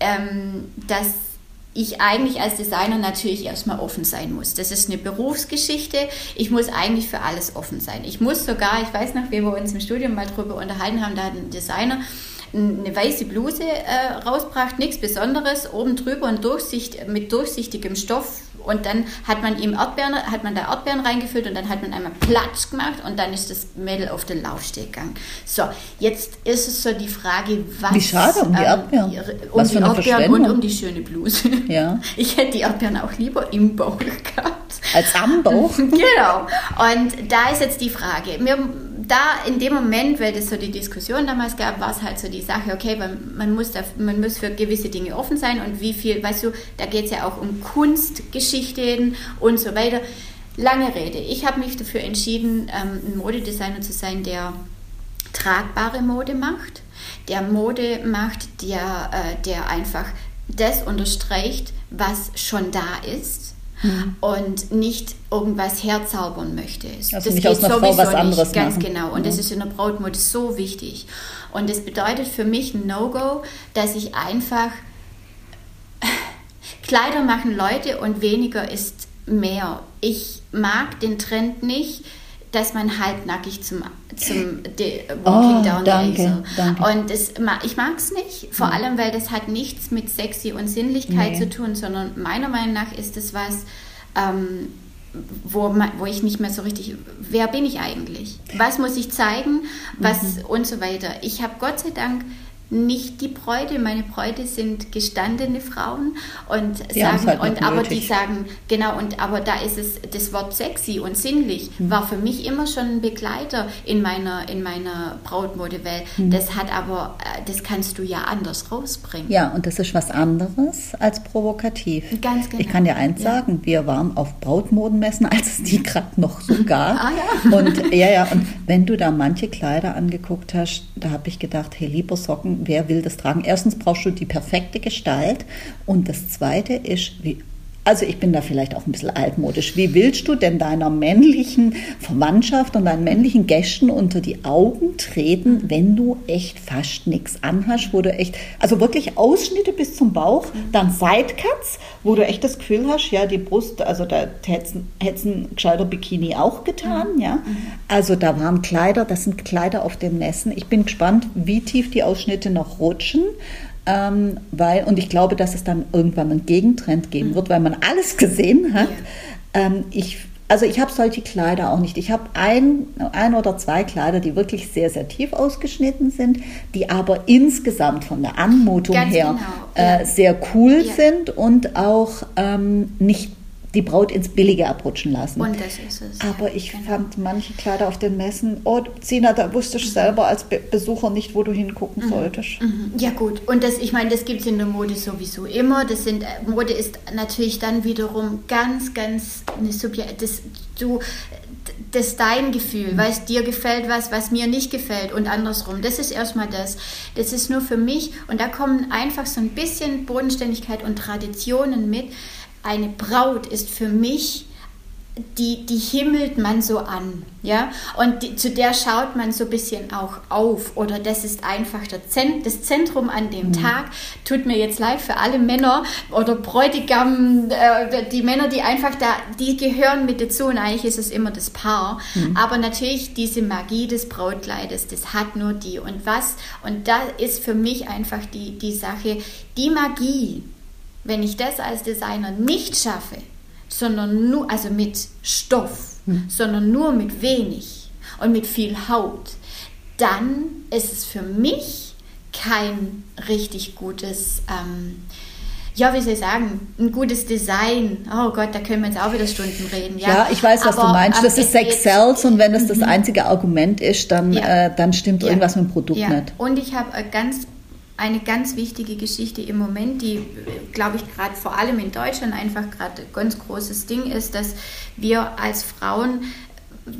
ähm, dass ich eigentlich als Designer natürlich erstmal offen sein muss. Das ist eine Berufsgeschichte. Ich muss eigentlich für alles offen sein. Ich muss sogar, ich weiß noch, wie wir uns im Studium mal drüber unterhalten haben, da hat ein Designer eine weiße Bluse äh, rausbracht, nichts Besonderes, oben drüber und Durchsicht, mit durchsichtigem Stoff und dann hat man ihm Erdbeeren, hat man da Erdbeeren reingefüllt und dann hat man einmal Platsch gemacht und dann ist das Mädel auf den Laufsteg gegangen. So, jetzt ist es so die Frage, was... Wie schade um die ähm, Erdbeeren. Ähm, um was die Erdbeeren und um die schöne Bluse. Ja. [LAUGHS] Ich hätte die Erdbeeren auch lieber im Bauch gehabt. Als am Bauch? [LAUGHS] genau. Und da ist jetzt die Frage, mir da in dem Moment, weil das so die Diskussion damals gab, war es halt so die Sache, okay, man, man, muss, da, man muss für gewisse Dinge offen sein und wie viel, weißt du, da geht es ja auch um Kunstgeschichten und so weiter. Lange Rede. Ich habe mich dafür entschieden, ähm, ein Modedesigner zu sein, der tragbare Mode macht, der Mode macht, der, äh, der einfach das unterstreicht, was schon da ist mhm. und nicht irgendwas herzaubern möchte. Also das nicht geht aus einer Frau was anderes nicht, ganz machen. genau. Und mhm. das ist in der Brautmode so wichtig. Und das bedeutet für mich ein No-Go, dass ich einfach [LAUGHS] Kleider machen Leute und weniger ist mehr. Ich mag den Trend nicht, dass man halbnackig zum, zum Walking oh, Down danke, danke. Und das, ich mag es nicht, vor allem, weil das hat nichts mit Sexy und Sinnlichkeit nee. zu tun, sondern meiner Meinung nach ist es was, ähm, wo, wo ich nicht mehr so richtig, wer bin ich eigentlich? Was muss ich zeigen? Was mhm. und so weiter. Ich habe Gott sei Dank nicht die Bräute. Meine Bräute sind gestandene Frauen und die sagen, halt und aber die sagen, genau, und aber da ist es das Wort sexy und sinnlich, hm. war für mich immer schon ein Begleiter in meiner, in meiner Brautmodewelt. Hm. Das hat aber, äh, das kannst du ja anders rausbringen. Ja, und das ist was anderes als provokativ. Ganz genau. Ich kann dir eins ja. sagen, wir waren auf Brautmodenmessen, als es die gerade noch so gab. ah, ja. Und ja, ja, und wenn du da manche Kleider angeguckt hast, da habe ich gedacht, hey, lieber Socken, wer will das tragen? Erstens brauchst du die perfekte Gestalt und das Zweite ist, wie also ich bin da vielleicht auch ein bisschen altmodisch. Wie willst du denn deiner männlichen Verwandtschaft und deinen männlichen Gästen unter die Augen treten, wenn du echt fast nichts anhast, wo du echt, also wirklich Ausschnitte bis zum Bauch, dann Sidecuts, wo du echt das Gefühl hast, ja, die Brust, also da hätte es ein gescheiter Bikini auch getan, ja. Also da waren Kleider, das sind Kleider auf dem Nessen. Ich bin gespannt, wie tief die Ausschnitte noch rutschen. Ähm, weil, und ich glaube, dass es dann irgendwann einen Gegentrend geben mhm. wird, weil man alles gesehen hat. Ja. Ähm, ich, also ich habe solche Kleider auch nicht. Ich habe ein, ein oder zwei Kleider, die wirklich sehr, sehr tief ausgeschnitten sind, die aber insgesamt von der Anmutung Ganz her genau. äh, sehr cool ja. sind und auch ähm, nicht die Braut ins Billige abrutschen lassen. Und das ist es. Aber ich genau. fand manche Kleider auf den Messen, oh, Zina, da wusste ich mhm. selber als Be Besucher nicht, wo du hingucken mhm. solltest. Mhm. Ja gut, und das, ich meine, das gibt es in der Mode sowieso immer. Das sind, äh, Mode ist natürlich dann wiederum ganz, ganz eine Subjekt, das, du, das ist dein Gefühl, mhm. weißt, dir gefällt was, was mir nicht gefällt und andersrum. Das ist erstmal das. Das ist nur für mich und da kommen einfach so ein bisschen Bodenständigkeit und Traditionen mit eine Braut ist für mich die, die himmelt man so an, ja, und die, zu der schaut man so ein bisschen auch auf, oder das ist einfach Zent, das Zentrum an dem mhm. Tag. Tut mir jetzt leid für alle Männer oder Bräutigam, äh, die Männer, die einfach da, die gehören mit dazu und eigentlich ist es immer das Paar. Mhm. Aber natürlich diese Magie des Brautkleides, das hat nur die und was, und da ist für mich einfach die, die Sache, die Magie, wenn ich das als Designer nicht schaffe, sondern nur, also mit Stoff, hm. sondern nur mit wenig und mit viel Haut, dann ist es für mich kein richtig gutes, ähm, ja, wie soll ich sagen, ein gutes Design. Oh Gott, da können wir jetzt auch wieder Stunden reden. Ja, ja ich weiß, was Aber, du meinst. Das ist Sex Sells und wenn das das mhm. einzige Argument ist, dann, ja. äh, dann stimmt ja. irgendwas mit dem Produkt nicht. Und ich habe ganz eine ganz wichtige Geschichte im Moment, die, glaube ich, gerade vor allem in Deutschland einfach gerade ein ganz großes Ding ist, dass wir als Frauen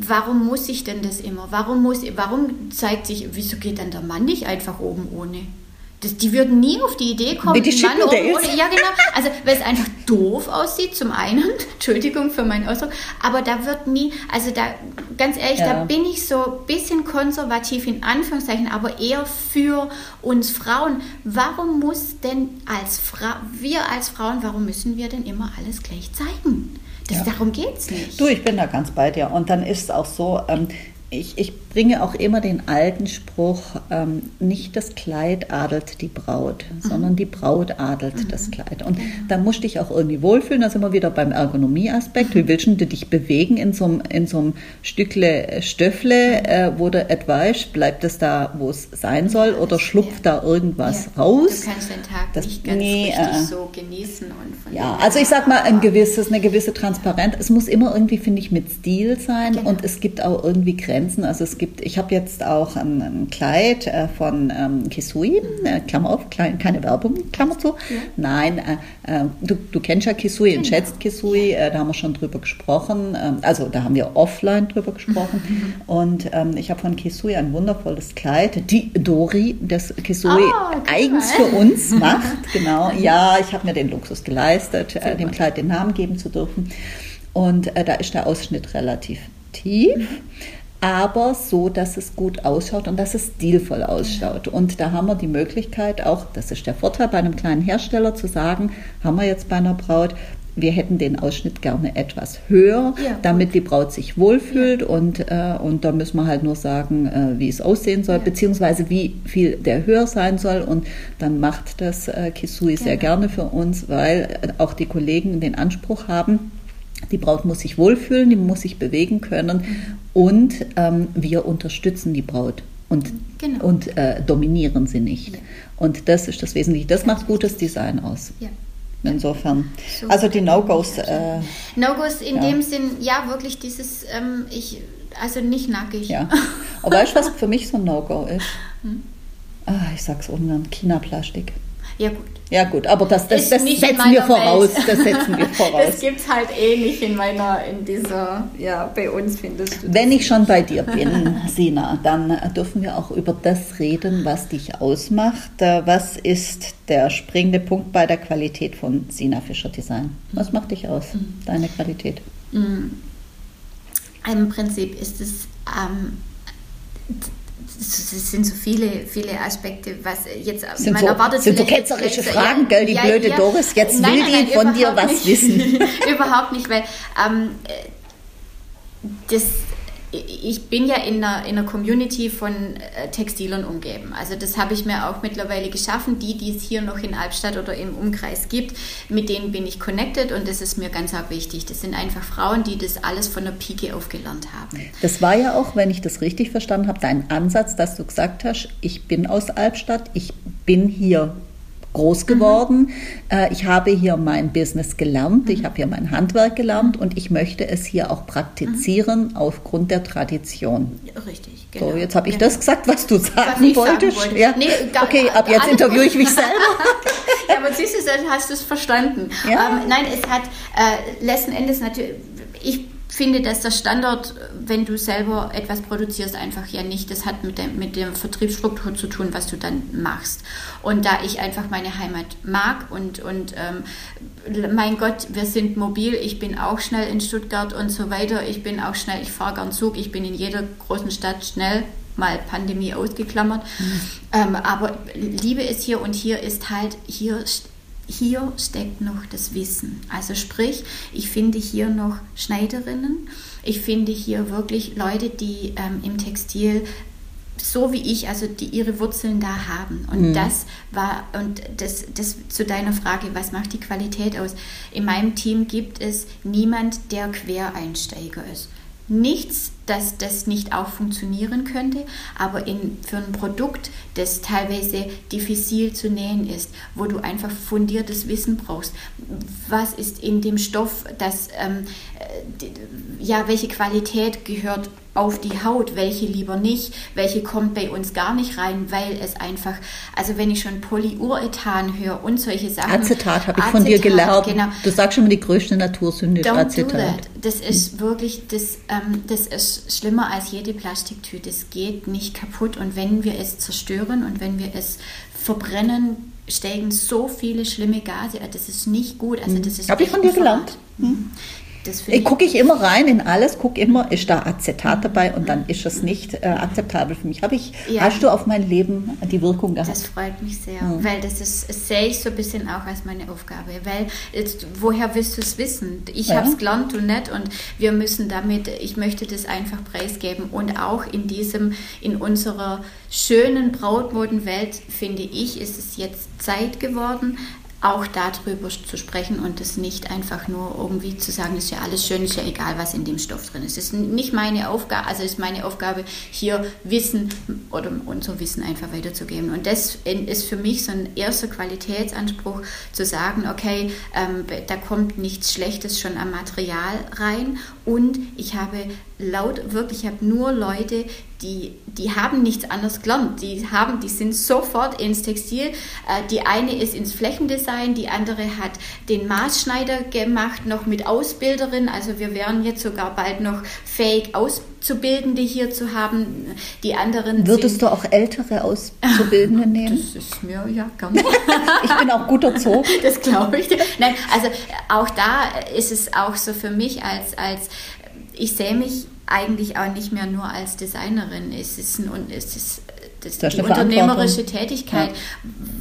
warum muss ich denn das immer? Warum, muss, warum zeigt sich, wieso geht dann der Mann nicht einfach oben ohne? Das, die würden nie auf die Idee kommen, die Mann oben ohne. Ja, genau. Also, weil es einfach doof aussieht, zum einen, [LAUGHS] Entschuldigung für meinen Ausdruck, aber da wird nie, also da, ganz ehrlich, ja. da bin ich so ein bisschen konservativ in Anführungszeichen, aber eher für uns Frauen. Warum muss denn als Frau, wir als Frauen, warum müssen wir denn immer alles gleich zeigen? Das, ja. Darum geht es nicht. Du, ich bin da ganz bei dir. Und dann ist es auch so, ähm, ich, ich bringe auch immer den alten Spruch, ähm, nicht das Kleid adelt die Braut, mhm. sondern die Braut adelt mhm. das Kleid. Und genau. da musst du dich auch irgendwie wohlfühlen, da sind wir wieder beim Ergonomieaspekt. Wie willst du dich bewegen in so einem, in so einem Stückle Stöffle, mhm. äh, wo du etwas, bleibt es da, wo es sein soll, oder schlupft ja. da irgendwas ja. raus? Du kannst den Tag das, nicht ganz nee, richtig äh, so genießen. Und ja, also ich sag mal, ein gewisses, eine gewisse Transparenz. Es muss immer irgendwie, finde ich, mit Stil sein genau. und es gibt auch irgendwie Grenzen. Also es gibt, ich habe jetzt auch ein, ein Kleid äh, von ähm, Kisui, äh, Klammer auf, klein, keine Werbung, Klammer zu. Ja. Nein, äh, äh, du, du kennst ja Kisui und genau. schätzt Kisui, äh, da haben wir schon drüber gesprochen. Ähm, also da haben wir offline drüber gesprochen. [LAUGHS] Und ähm, ich habe von Kisui ein wundervolles Kleid, die Dori, das Kisui oh, eigens für uns [LAUGHS] macht. Genau, ja, ich habe mir den Luxus geleistet, äh, dem Kleid den Namen geben zu dürfen. Und da ist der Ausschnitt relativ tief. Mhm aber so, dass es gut ausschaut und dass es stilvoll ausschaut. Und da haben wir die Möglichkeit auch, das ist der Vorteil bei einem kleinen Hersteller, zu sagen, haben wir jetzt bei einer Braut, wir hätten den Ausschnitt gerne etwas höher, ja, damit die Braut sich wohlfühlt ja. und, äh, und da müssen wir halt nur sagen, äh, wie es aussehen soll, ja. beziehungsweise wie viel der höher sein soll und dann macht das äh, Kisui sehr gerne für uns, weil auch die Kollegen den Anspruch haben, die Braut muss sich wohlfühlen, die muss sich bewegen können mhm. und ähm, wir unterstützen die Braut. und, genau. und äh, dominieren sie nicht. Ja. Und das ist das Wesentliche. Das macht gutes Design aus. Ja. Insofern. So also die No-Gos. Äh, No-Gos in ja. dem Sinn, ja, wirklich dieses, ähm, ich, also nicht nackig. Ja. [LAUGHS] Aber weißt du, was für mich so ein No-Go ist? Hm? Ah, ich sag's ungern, China-Plastik. Ja, gut. Ja, gut, aber das, das, das setzen wir voraus. [LAUGHS] Welt. Das setzen wir voraus. das gibt es halt eh nicht in meiner, in dieser, ja, bei uns findest du. Wenn ich schon bei dir bin, [LAUGHS] Sina, dann dürfen wir auch über das reden, was dich ausmacht. Äh, was ist der springende Punkt bei der Qualität von Sina Fischer Design? Was macht dich aus, mhm. deine Qualität? Mhm. Im Prinzip ist es ähm, es sind so viele, viele Aspekte, was jetzt sind man so, erwartet. Sind so ketzerische Fragen, ja, gell, die ja, blöde ja. Doris. Jetzt nein, will nein, nein, die von dir was nicht. wissen. [LAUGHS] überhaupt nicht, weil ähm, das ich bin ja in einer, in einer Community von äh, Textilern umgeben. Also das habe ich mir auch mittlerweile geschaffen. Die, die es hier noch in Albstadt oder im Umkreis gibt, mit denen bin ich connected und das ist mir ganz arg wichtig. Das sind einfach Frauen, die das alles von der Pike aufgelernt haben. Das war ja auch, wenn ich das richtig verstanden habe, dein Ansatz, dass du gesagt hast, ich bin aus Albstadt, ich bin hier groß geworden. Mhm. Ich habe hier mein Business gelernt, mhm. ich habe hier mein Handwerk gelernt und ich möchte es hier auch praktizieren mhm. aufgrund der Tradition. Richtig, genau. So, jetzt habe ich genau. das gesagt, was du sagen was wolltest. Sagen wollte. ja. nee, okay, ab jetzt interviewe ich mich selber. [LAUGHS] ja, aber siehst du, dann hast du es verstanden. Ja. Ähm, nein, es hat äh, letzten Endes natürlich, ich finde, dass der Standort, wenn du selber etwas produzierst, einfach ja nicht, das hat mit der, mit der Vertriebsstruktur zu tun, was du dann machst. Und da ich einfach meine Heimat mag und, und ähm, mein Gott, wir sind mobil, ich bin auch schnell in Stuttgart und so weiter, ich bin auch schnell, ich fahre gern Zug, ich bin in jeder großen Stadt schnell, mal Pandemie ausgeklammert. Mhm. Ähm, aber liebe es hier und hier ist halt, hier hier steckt noch das Wissen. Also sprich, ich finde hier noch Schneiderinnen, ich finde hier wirklich Leute, die ähm, im Textil so wie ich, also die ihre Wurzeln da haben. Und mhm. das war, und das, das zu deiner Frage, was macht die Qualität aus? In meinem Team gibt es niemand, der Quereinsteiger ist nichts, dass das nicht auch funktionieren könnte, aber in, für ein Produkt, das teilweise diffizil zu nähen ist, wo du einfach fundiertes Wissen brauchst, was ist in dem Stoff, das, ähm, äh, ja, welche Qualität gehört auf die Haut, welche lieber nicht, welche kommt bei uns gar nicht rein, weil es einfach, also wenn ich schon Polyurethan höre und solche Sachen. Acetat habe ich Acetat, von dir gelernt. Genau. Du sagst schon mal, die größte Natursünde Acetat. Das ist wirklich, das, ähm, das ist schlimmer als jede Plastiktüte. Es geht nicht kaputt und wenn wir es zerstören und wenn wir es verbrennen, steigen so viele schlimme Gase. Das ist nicht gut. Also hm. das ist Habe ich von dir gelernt. Hm ich gucke ich immer rein in alles, gucke immer, ist da Acetat dabei und dann ist es nicht äh, akzeptabel für mich. Habe ich, ja. hast du auf mein Leben die Wirkung gehabt? Das freut mich sehr, mhm. weil das ist, sehe ich so ein bisschen auch als meine Aufgabe, weil jetzt, woher willst du es wissen? Ich ja. habe es gelernt, du nicht und wir müssen damit, ich möchte das einfach preisgeben und auch in diesem, in unserer schönen Brautmodenwelt, finde ich, ist es jetzt Zeit geworden, auch darüber zu sprechen und es nicht einfach nur irgendwie zu sagen, ist ja alles schön, ist ja egal, was in dem Stoff drin ist. Es ist nicht meine Aufgabe, also ist meine Aufgabe, hier Wissen oder unser Wissen einfach weiterzugeben. Und das ist für mich so ein erster Qualitätsanspruch, zu sagen, okay, ähm, da kommt nichts Schlechtes schon am Material rein und ich habe laut, wirklich, ich habe nur Leute, die, die haben nichts anderes gelernt. Die, haben, die sind sofort ins Textil. Äh, die eine ist ins Flächendesign, die andere hat den Maßschneider gemacht, noch mit Ausbilderin. Also wir wären jetzt sogar bald noch fähig, Auszubildende hier zu haben. Die anderen Würdest du auch ältere Auszubildende nehmen? Das ist mir ja gerne. [LAUGHS] ich bin auch gut erzogen. [LAUGHS] Das glaube ich. Nein, also auch da ist es auch so für mich als, als ich sehe mich eigentlich auch nicht mehr nur als Designerin. Es ist, ein, es ist das, das die unternehmerische Tätigkeit. Ja.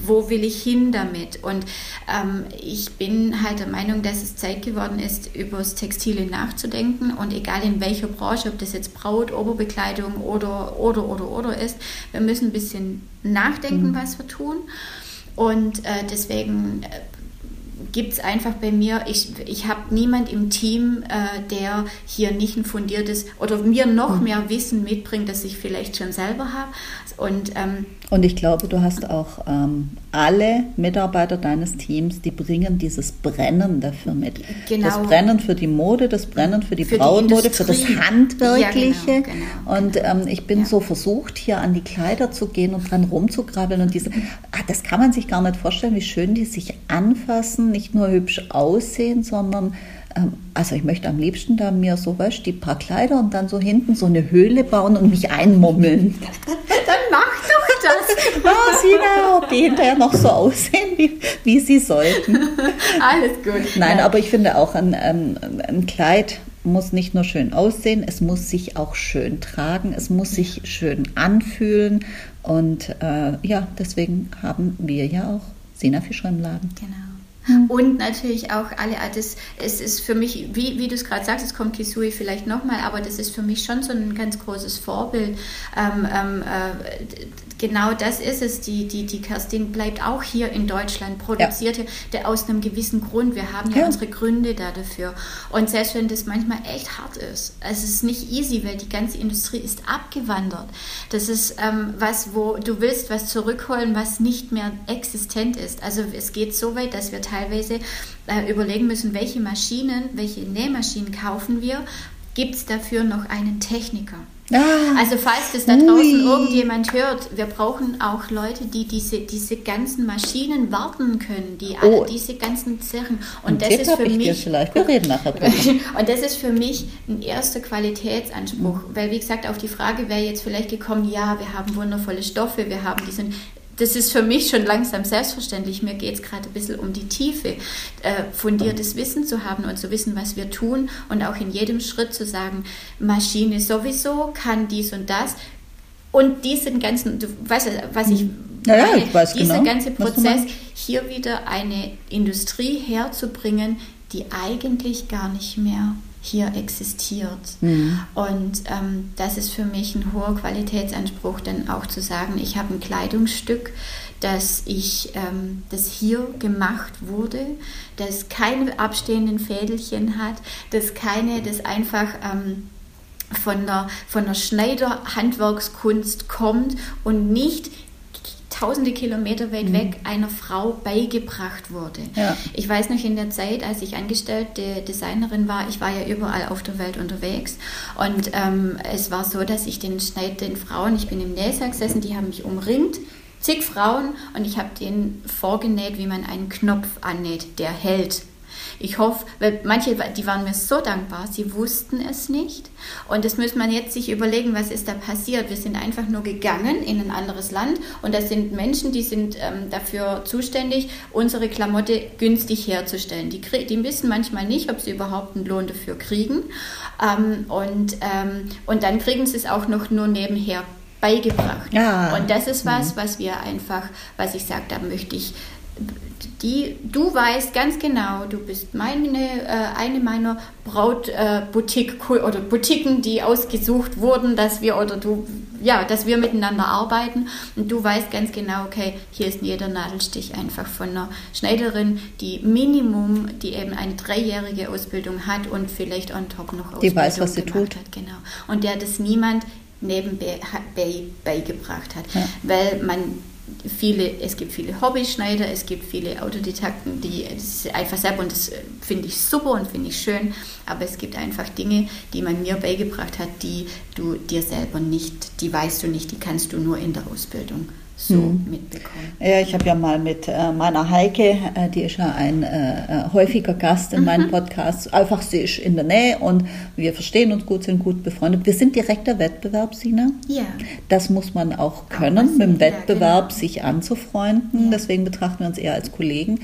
Wo will ich hin damit? Und ähm, ich bin halt der Meinung, dass es Zeit geworden ist, über das Textile nachzudenken. Und egal in welcher Branche, ob das jetzt Braut, Oberbekleidung oder, oder, oder, oder ist, wir müssen ein bisschen nachdenken, mhm. was wir tun. Und äh, deswegen äh, gibt es einfach bei mir, ich, ich habe niemand im Team, äh, der hier nicht ein fundiertes oder mir noch mhm. mehr Wissen mitbringt, das ich vielleicht schon selber habe. Und, ähm, und ich glaube, du hast auch ähm, alle Mitarbeiter deines Teams, die bringen dieses Brennen dafür mit. Genau. Das Brennen für die Mode, das Brennen für die für Frauenmode, für das Handwerkliche. Ja, genau, genau, und ähm, ich bin ja. so versucht, hier an die Kleider zu gehen und dran rumzukrabbeln. Und diese, ah, das kann man sich gar nicht vorstellen, wie schön die sich anfassen, nicht nur hübsch aussehen, sondern also ich möchte am liebsten da mir so, weißt die paar Kleider und dann so hinten so eine Höhle bauen und mich einmummeln. [LAUGHS] dann mach doch das. [LAUGHS] Ja, Sina, ob die hinterher noch so aussehen, wie, wie sie sollten. Alles gut. Nein, ja. aber ich finde auch ein, ein, ein Kleid muss nicht nur schön aussehen, es muss sich auch schön tragen, es muss sich schön anfühlen. Und äh, ja, deswegen haben wir ja auch Sina Fischer im Laden. Genau. Mhm. Und natürlich auch alle, das, es ist für mich, wie, wie du es gerade sagst, es kommt Kisui vielleicht nochmal, aber das ist für mich schon so ein ganz großes Vorbild. Ähm, ähm, äh, genau das ist es. Die, die, die Kerstin bleibt auch hier in Deutschland, produziert ja. hier aus einem gewissen Grund. Wir haben ja, ja, unsere Gründe da dafür. Und selbst wenn das manchmal echt hart ist, es ist nicht easy, weil die ganze Industrie ist abgewandert. Das ist ähm, was, wo du willst was zurückholen, was nicht mehr existent ist. Also es geht so weit, dass wir teilweise äh, überlegen müssen, welche Maschinen, welche Nähmaschinen kaufen wir. Gibt es dafür noch einen Techniker? Ah, also falls das da draußen ui. irgendjemand hört, wir brauchen auch Leute, die diese, diese ganzen Maschinen warten können, die oh. alle diese ganzen Sachen. Und das ist für mich vielleicht. Wir reden nachher [LAUGHS] Und das ist für mich ein erster Qualitätsanspruch, mhm. weil wie gesagt auf die Frage wäre jetzt vielleicht gekommen, ja, wir haben wundervolle Stoffe, wir haben diesen das ist für mich schon langsam selbstverständlich. Mir geht es gerade ein bisschen um die Tiefe, äh, fundiertes Wissen zu haben und zu wissen, was wir tun und auch in jedem Schritt zu sagen, Maschine sowieso kann dies und das. Und diesen ganzen, du weißt, was ich ja, ich weiß dieser genau, ganze Prozess, hier wieder eine Industrie herzubringen, die eigentlich gar nicht mehr hier existiert. Mhm. Und ähm, das ist für mich ein hoher Qualitätsanspruch, dann auch zu sagen, ich habe ein Kleidungsstück, das ich, ähm, das hier gemacht wurde, das keine abstehenden Fädelchen hat, das keine, das einfach ähm, von der, von der Schneiderhandwerkskunst kommt und nicht tausende Kilometer weit mhm. weg einer Frau beigebracht wurde. Ja. Ich weiß noch in der Zeit, als ich angestellte Designerin war, ich war ja überall auf der Welt unterwegs und ähm, es war so, dass ich den Schneid den Frauen, ich bin im Nähsack gesessen, die haben mich umringt, zig Frauen und ich habe denen vorgenäht, wie man einen Knopf annäht, der hält. Ich hoffe, weil manche, die waren mir so dankbar, sie wussten es nicht. Und das muss man jetzt sich überlegen, was ist da passiert. Wir sind einfach nur gegangen in ein anderes Land und das sind Menschen, die sind ähm, dafür zuständig, unsere Klamotte günstig herzustellen. Die, die wissen manchmal nicht, ob sie überhaupt einen Lohn dafür kriegen. Ähm, und, ähm, und dann kriegen sie es auch noch nur nebenher beigebracht. Ja. Und das ist was, mhm. was wir einfach, was ich sage, da möchte ich die, du weißt ganz genau, du bist meine, äh, eine meiner Brautboutique äh, oder Boutiquen, die ausgesucht wurden, dass wir oder du, ja, dass wir miteinander arbeiten und du weißt ganz genau, okay, hier ist jeder Nadelstich einfach von einer Schneiderin, die Minimum, die eben eine dreijährige Ausbildung hat und vielleicht on top noch Ausbildung die weiß, was sie tut. hat, genau. Und der das niemand nebenbei beigebracht hat, ja. weil man viele, es gibt viele Hobbyschneider, es gibt viele Autodidakten, die einfach selber, und das äh, finde ich super und finde ich schön, aber es gibt einfach Dinge, die man mir beigebracht hat, die du dir selber nicht, die weißt du nicht, die kannst du nur in der Ausbildung so hm. mitbekommen. Ja, ich habe ja mal mit äh, meiner Heike, äh, die ist ja ein äh, äh häufiger Gast in mhm. meinem Podcast, einfach sie ist in der Nähe und wir verstehen uns gut, sind gut befreundet. Wir sind direkter Wettbewerb, Sina. Ja. Das muss man auch können, auch mit dem Wettbewerb ja, genau. sich anzufreunden. Ja. Deswegen betrachten wir uns eher als Kollegen.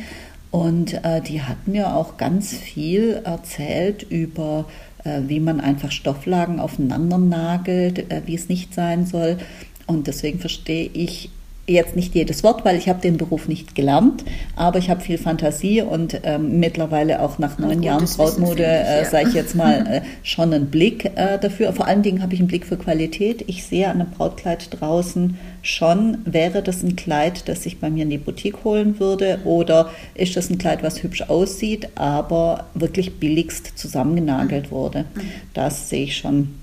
Und äh, die hatten mir auch ganz viel erzählt über äh, wie man einfach Stofflagen aufeinander nagelt, wie es nicht sein soll. Und deswegen verstehe ich jetzt nicht jedes Wort, weil ich habe den Beruf nicht gelernt, aber ich habe viel Fantasie und ähm, mittlerweile auch nach neun Jahren Brautmode, äh, ja. sage ich jetzt mal, [LAUGHS] äh, schon einen Blick äh, dafür. Vor allen Dingen habe ich einen Blick für Qualität. Ich sehe an einem Brautkleid draußen schon, wäre das ein Kleid, das ich bei mir in die Boutique holen würde oder ist das ein Kleid, was hübsch aussieht, aber wirklich billigst zusammengenagelt mhm. wurde. Das sehe ich schon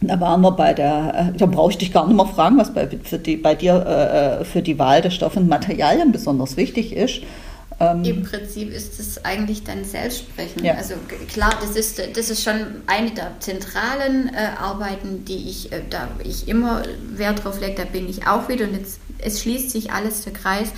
da waren wir bei der, äh, da brauche ich dich gar nicht mehr fragen, was bei, für die, bei dir äh, äh, für die Wahl der Stoffe und Materialien besonders wichtig ist. Ähm Im Prinzip ist es eigentlich dann Selbstsprechen. Ja. Also klar, das ist, das ist schon eine der zentralen äh, Arbeiten, die ich, äh, da ich immer Wert drauf lege, da bin ich auch wieder und jetzt, es schließt sich alles der Kreis,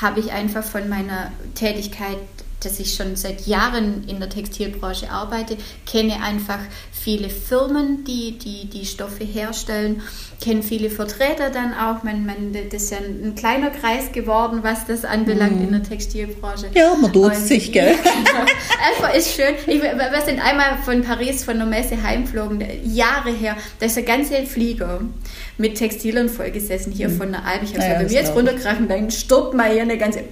habe ich einfach von meiner Tätigkeit dass ich schon seit Jahren in der Textilbranche arbeite, kenne einfach viele Firmen, die die, die Stoffe herstellen, kenne viele Vertreter dann auch. Man, man, das ist ja ein, ein kleiner Kreis geworden, was das anbelangt mhm. in der Textilbranche. Ja, man duzt sich, gell? [LAUGHS] Einfach ist schön. Ich, wir sind einmal von Paris, von der Messe heimflogen, Jahre her. Da ist der ganze Flieger mit Textilern vollgesessen hier mhm. von der Alp. Ich habe gesagt, wenn wir jetzt runterkrachen, dann stoppt mal hier eine ganze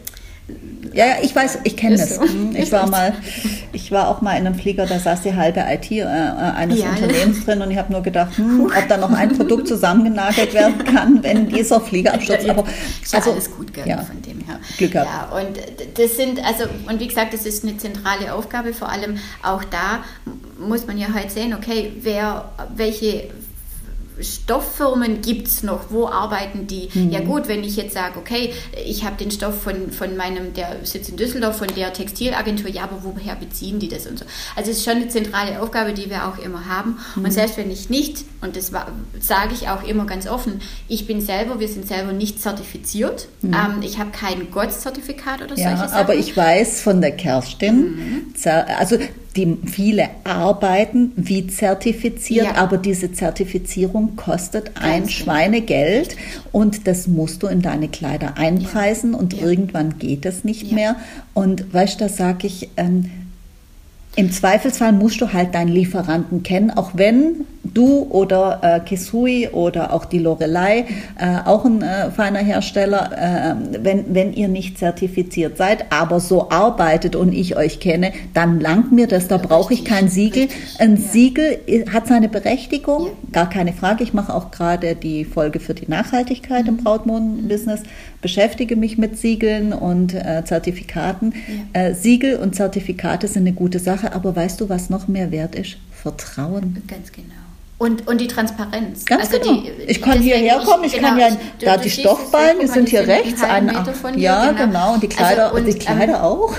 ja, ja, ich weiß, ich kenne das. So. Mhm, ich war mal, ich war auch mal in einem Flieger, da saß die halbe IT äh, eines ja, Unternehmens drin und ich habe nur gedacht, hm, ob da noch ein Produkt zusammengenagelt werden kann, wenn dieser Flieger abstürzt. Aber also alles gut ja, von dem her. Glück gehabt. Ja, und das sind also und wie gesagt, das ist eine zentrale Aufgabe. Vor allem auch da muss man ja halt sehen, okay, wer welche Stofffirmen gibt es noch? Wo arbeiten die? Mhm. Ja gut, wenn ich jetzt sage, okay, ich habe den Stoff von, von meinem, der sitzt in Düsseldorf, von der Textilagentur, ja, aber woher beziehen die das und so? Also es ist schon eine zentrale Aufgabe, die wir auch immer haben. Mhm. Und selbst wenn ich nicht, und das sage ich auch immer ganz offen, ich bin selber, wir sind selber nicht zertifiziert. Mhm. Ähm, ich habe kein GOTS-Zertifikat oder ja, solche Sachen. Aber ich weiß von der Kerstin, mhm. also die viele arbeiten wie zertifiziert, ja. aber diese Zertifizierung kostet ein Ganz genau. Schweinegeld und das musst du in deine Kleider einpreisen ja. und ja. irgendwann geht es nicht mehr. Und weißt du, da sage ich, ähm, im Zweifelsfall musst du halt deinen Lieferanten kennen, auch wenn du oder äh, Kisui oder auch die Lorelei, äh, auch ein äh, feiner Hersteller, äh, wenn, wenn ihr nicht zertifiziert seid, aber so arbeitet und ich euch kenne, dann langt mir das, da brauche ich kein Siegel. Ein ja. Siegel hat seine Berechtigung, ja. gar keine Frage. Ich mache auch gerade die Folge für die Nachhaltigkeit im mhm. Brautmodenbusiness, beschäftige mich mit Siegeln und äh, Zertifikaten. Ja. Äh, Siegel und Zertifikate sind eine gute Sache, aber weißt du, was noch mehr wert ist? Vertrauen. Ganz genau. Und, und die Transparenz. Ganz also genau. Die, ich kann hierher kommen, ich, ich kann genau, ja, du, da du die Stoffballen, die sind hier rechts. Hier, ja, genau. genau. Und die Kleider, also, und, die Kleider ähm, auch.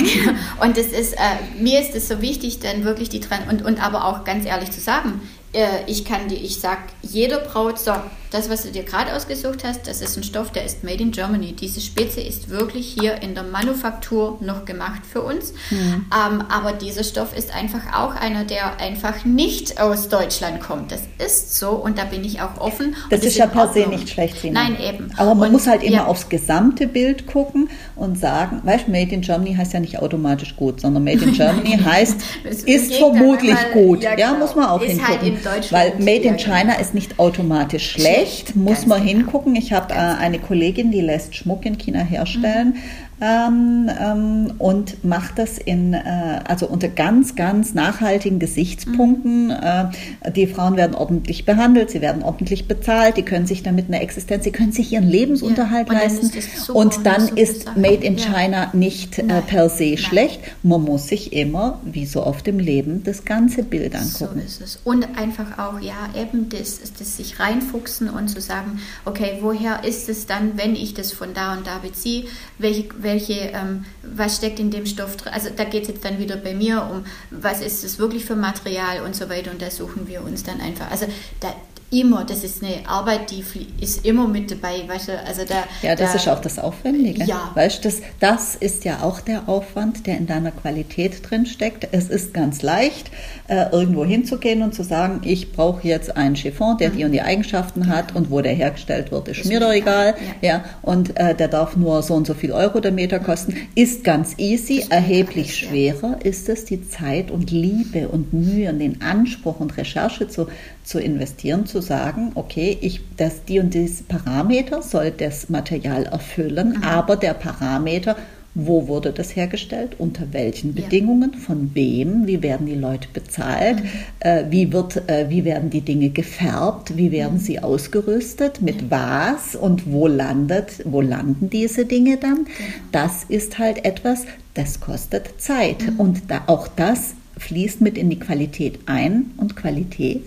[LAUGHS] und das ist, äh, mir ist es so wichtig, dann wirklich die Transparenz, und, und aber auch ganz ehrlich zu sagen, äh, ich kann dir, ich sag jeder Braut, so, das, was du dir gerade ausgesucht hast, das ist ein Stoff, der ist made in Germany. Diese Spitze ist wirklich hier in der Manufaktur noch gemacht für uns. Mhm. Ähm, aber dieser Stoff ist einfach auch einer, der einfach nicht aus Deutschland kommt. Das ist so und da bin ich auch offen. Das, ist ja per se nicht schlecht. Sina. Nein, eben. Aber man und, muss halt immer ja. aufs gesamte Bild gucken und sagen, weißt du, Made in Germany heißt ja nicht automatisch gut, sondern Made in [LAUGHS] Germany heißt, ist vermutlich einmal, gut. Ja, ja, muss man auch ist halt hingucken. Halt weil Made in China ist nicht automatisch schlecht Echt? Muss man genau. hingucken. Ich habe äh, eine Kollegin, die lässt Schmuck in China herstellen. Mhm ähm, ähm, und macht das in, äh, also unter ganz, ganz nachhaltigen Gesichtspunkten. Mhm. Äh, die Frauen werden ordentlich behandelt, sie werden ordentlich bezahlt, die können sich damit eine Existenz, sie können sich ihren Lebensunterhalt ja. leisten. Und dann ist Sache. Made in China nicht äh, per se Nein. schlecht. Man muss sich immer, wie so oft im Leben, das ganze Bild angucken. So ist es. Und einfach auch, ja, eben das, das sich reinfuchsen und zu sagen, okay, woher ist es dann, wenn ich das von da und da beziehe, welche, welche welche, ähm, was steckt in dem Stoff drin. Also da geht es jetzt dann wieder bei mir um, was ist es wirklich für Material und so weiter und da suchen wir uns dann einfach. Also da, immer, das ist eine Arbeit, die ist immer mit dabei, weißt du, also da... Ja, das da, ist auch das Aufwendige, ja. weißt du, das, das ist ja auch der Aufwand, der in deiner Qualität drin steckt. Es ist ganz leicht, äh, irgendwo hinzugehen und zu sagen, ich brauche jetzt einen Chiffon, der mhm. die und die Eigenschaften hat ja. und wo der hergestellt wird, ist, ist mir doch egal, ja, ja und äh, der darf nur so und so viel Euro der Meter kosten, ist ganz easy, erheblich schwerer ist es, die Zeit und Liebe und Mühe und den Anspruch und Recherche zu, zu investieren, zu sagen, okay, ich, das, die und diese Parameter soll das Material erfüllen, mhm. aber der Parameter wo wurde das hergestellt? Unter welchen Bedingungen? Von wem? Wie werden die Leute bezahlt? Mhm. Äh, wie, wird, äh, wie werden die Dinge gefärbt? Wie werden mhm. sie ausgerüstet? Mit ja. was? Und wo, landet, wo landen diese Dinge dann? Genau. Das ist halt etwas, das kostet Zeit. Mhm. Und da, auch das fließt mit in die Qualität ein. Und Qualität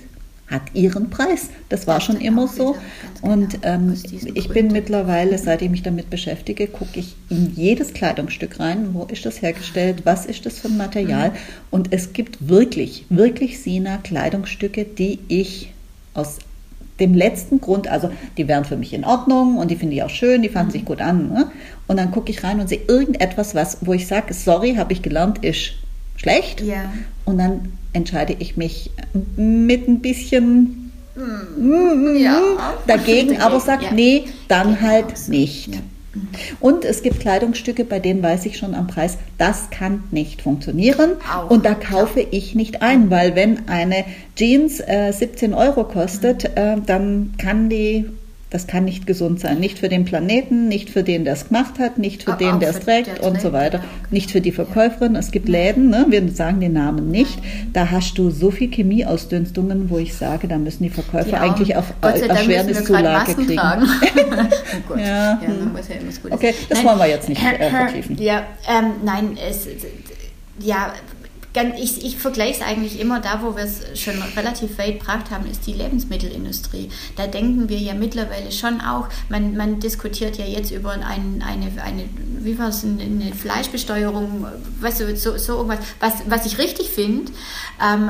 hat ihren Preis. Das war schon immer so. Und genau, ähm, ich bin mittlerweile, seit ich mich damit beschäftige, gucke ich in jedes Kleidungsstück rein. Wo ist das hergestellt? Was ist das für ein Material? Mhm. Und es gibt wirklich, wirklich Sina Kleidungsstücke, die ich aus dem letzten Grund, also die wären für mich in Ordnung und die finde ich auch schön, die fanden mhm. sich gut an. Ne? Und dann gucke ich rein und sehe irgendetwas, was, wo ich sage, sorry, habe ich gelernt, ist schlecht. Ja. Und dann entscheide ich mich mit ein bisschen mm, ja. dagegen, aber sage, ja. nee, dann halt nicht. Ja. Und es gibt Kleidungsstücke, bei denen weiß ich schon am Preis, das kann nicht funktionieren. Auch. Und da kaufe ich nicht ein, weil wenn eine Jeans äh, 17 Euro kostet, mhm. äh, dann kann die das kann nicht gesund sein. Nicht für den Planeten, nicht für den, der es gemacht hat, nicht für Aber den, der es trägt und so weiter. Genau. Nicht für die Verkäuferin. Es gibt Läden, ne? wir sagen den Namen nicht. Da hast du so viel Chemieausdünstungen, wo ich sage, da müssen die Verkäufer die eigentlich auf Erschwerniszulage kriegen. oh [LAUGHS] [LAUGHS] ja, ja hm. ja okay, das nein, wollen wir jetzt nicht äh, vertiefen. Ja, ähm, nein, es, ja, ich, ich vergleiche es eigentlich immer da, wo wir es schon relativ weit gebracht haben, ist die Lebensmittelindustrie. Da denken wir ja mittlerweile schon auch, man, man diskutiert ja jetzt über ein, eine, eine, wie war es, eine Fleischbesteuerung, weißt du, so, so irgendwas, was, was ich richtig finde. Ähm,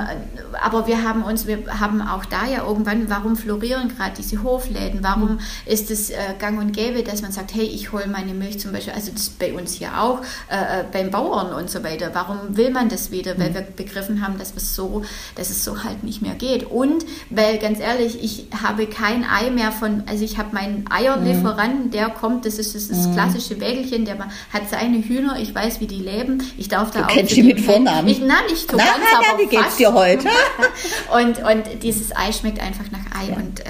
aber wir haben uns, wir haben auch da ja irgendwann, warum florieren gerade diese Hofläden? Warum mhm. ist es äh, gang und gäbe, dass man sagt, hey, ich hole meine Milch zum Beispiel, also das bei uns hier auch, äh, äh beim Bauern und so weiter. Warum will man das wieder? Weil wir begriffen haben, dass es so, dass es so halt nicht mehr geht. Und weil ganz ehrlich, ich habe kein Ei mehr von, also ich habe meinen Eierlieferanten, mhm. der kommt, das ist das, das mhm. klassische Wägelchen, der hat seine Hühner, ich weiß, wie die leben. Ich darf da du auch. Kennst die mit Vornamen? Ich, nein, nicht so na, ganz, na, aber wie geht's dir heute? [LAUGHS] und, und dieses Ei schmeckt einfach nach Ei ja. und, äh,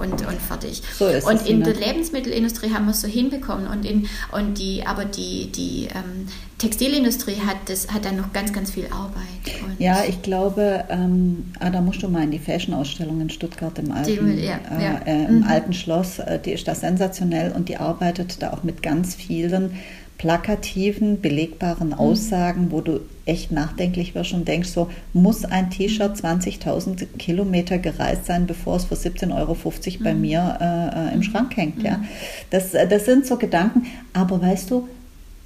und, und fertig. So ist und es, in ne? der Lebensmittelindustrie haben wir es so hinbekommen und in und die, aber die, die ähm, Textilindustrie hat, das, hat dann noch ganz, ganz viel Arbeit. Und ja, ich glaube, ähm, ah, da musst du mal in die Fashion-Ausstellung in Stuttgart im alten, die, ja, äh, ja. Äh, im mhm. alten Schloss, äh, die ist da sensationell und die arbeitet da auch mit ganz vielen plakativen, belegbaren mhm. Aussagen, mhm. wo du echt nachdenklich wirst und denkst, so muss ein T-Shirt 20.000 Kilometer gereist sein, bevor es für 17,50 Euro mhm. bei mir äh, äh, im mhm. Schrank hängt. Ja? Mhm. Das, das sind so Gedanken, aber weißt du,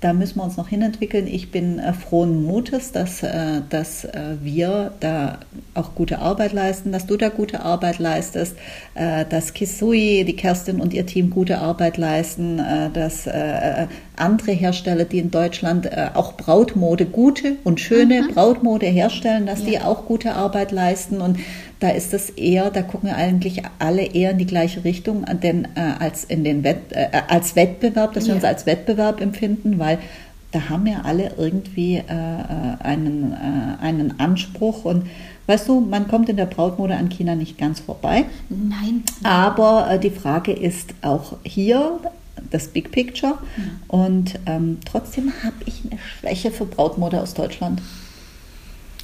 da müssen wir uns noch hinentwickeln. Ich bin äh, frohen Mutes, dass, äh, dass äh, wir da auch gute Arbeit leisten, dass du da gute Arbeit leistest, dass Kisui, die Kerstin und ihr Team gute Arbeit leisten, dass andere Hersteller, die in Deutschland auch Brautmode, gute und schöne mhm. Brautmode herstellen, dass ja. die auch gute Arbeit leisten und da ist es eher, da gucken eigentlich alle eher in die gleiche Richtung denn, äh, als, in den Wett, äh, als Wettbewerb, dass wir uns als Wettbewerb empfinden, weil da haben ja alle irgendwie äh, äh einen, äh, einen Anspruch und weißt du, man kommt in der Brautmode an China nicht ganz vorbei. Nein. Aber äh, die Frage ist auch hier, das Big Picture. Mhm. Und ähm, trotzdem habe ich eine Schwäche für Brautmode aus Deutschland.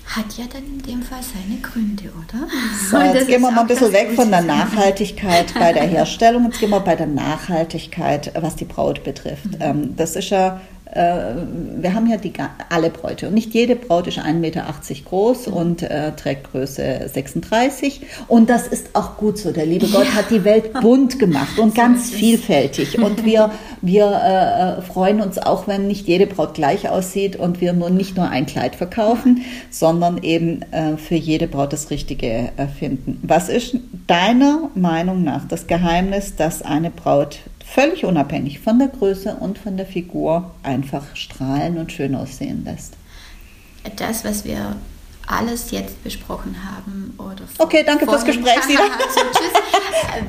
Hat ja dann in dem Fall seine Gründe, oder? So, jetzt gehen wir mal ein bisschen weg von der Nachhaltigkeit bei der [LAUGHS] Herstellung. Jetzt gehen wir bei der Nachhaltigkeit, was die Braut betrifft. Mhm. Ähm, das ist ja wir haben ja die, alle Bräute und nicht jede Braut ist 1,80 Meter groß mhm. und äh, trägt Größe 36 und das ist auch gut so. Der liebe Gott ja. hat die Welt [LAUGHS] bunt gemacht und so ganz vielfältig und wir, wir äh, freuen uns auch, wenn nicht jede Braut gleich aussieht und wir nur nicht nur ein Kleid verkaufen, sondern eben äh, für jede Braut das Richtige äh, finden. Was ist deiner Meinung nach das Geheimnis, dass eine Braut völlig unabhängig von der Größe und von der Figur einfach strahlen und schön aussehen lässt. Das, was wir alles jetzt besprochen haben oder Okay, danke fürs Gespräch, Sina. also, tschüss.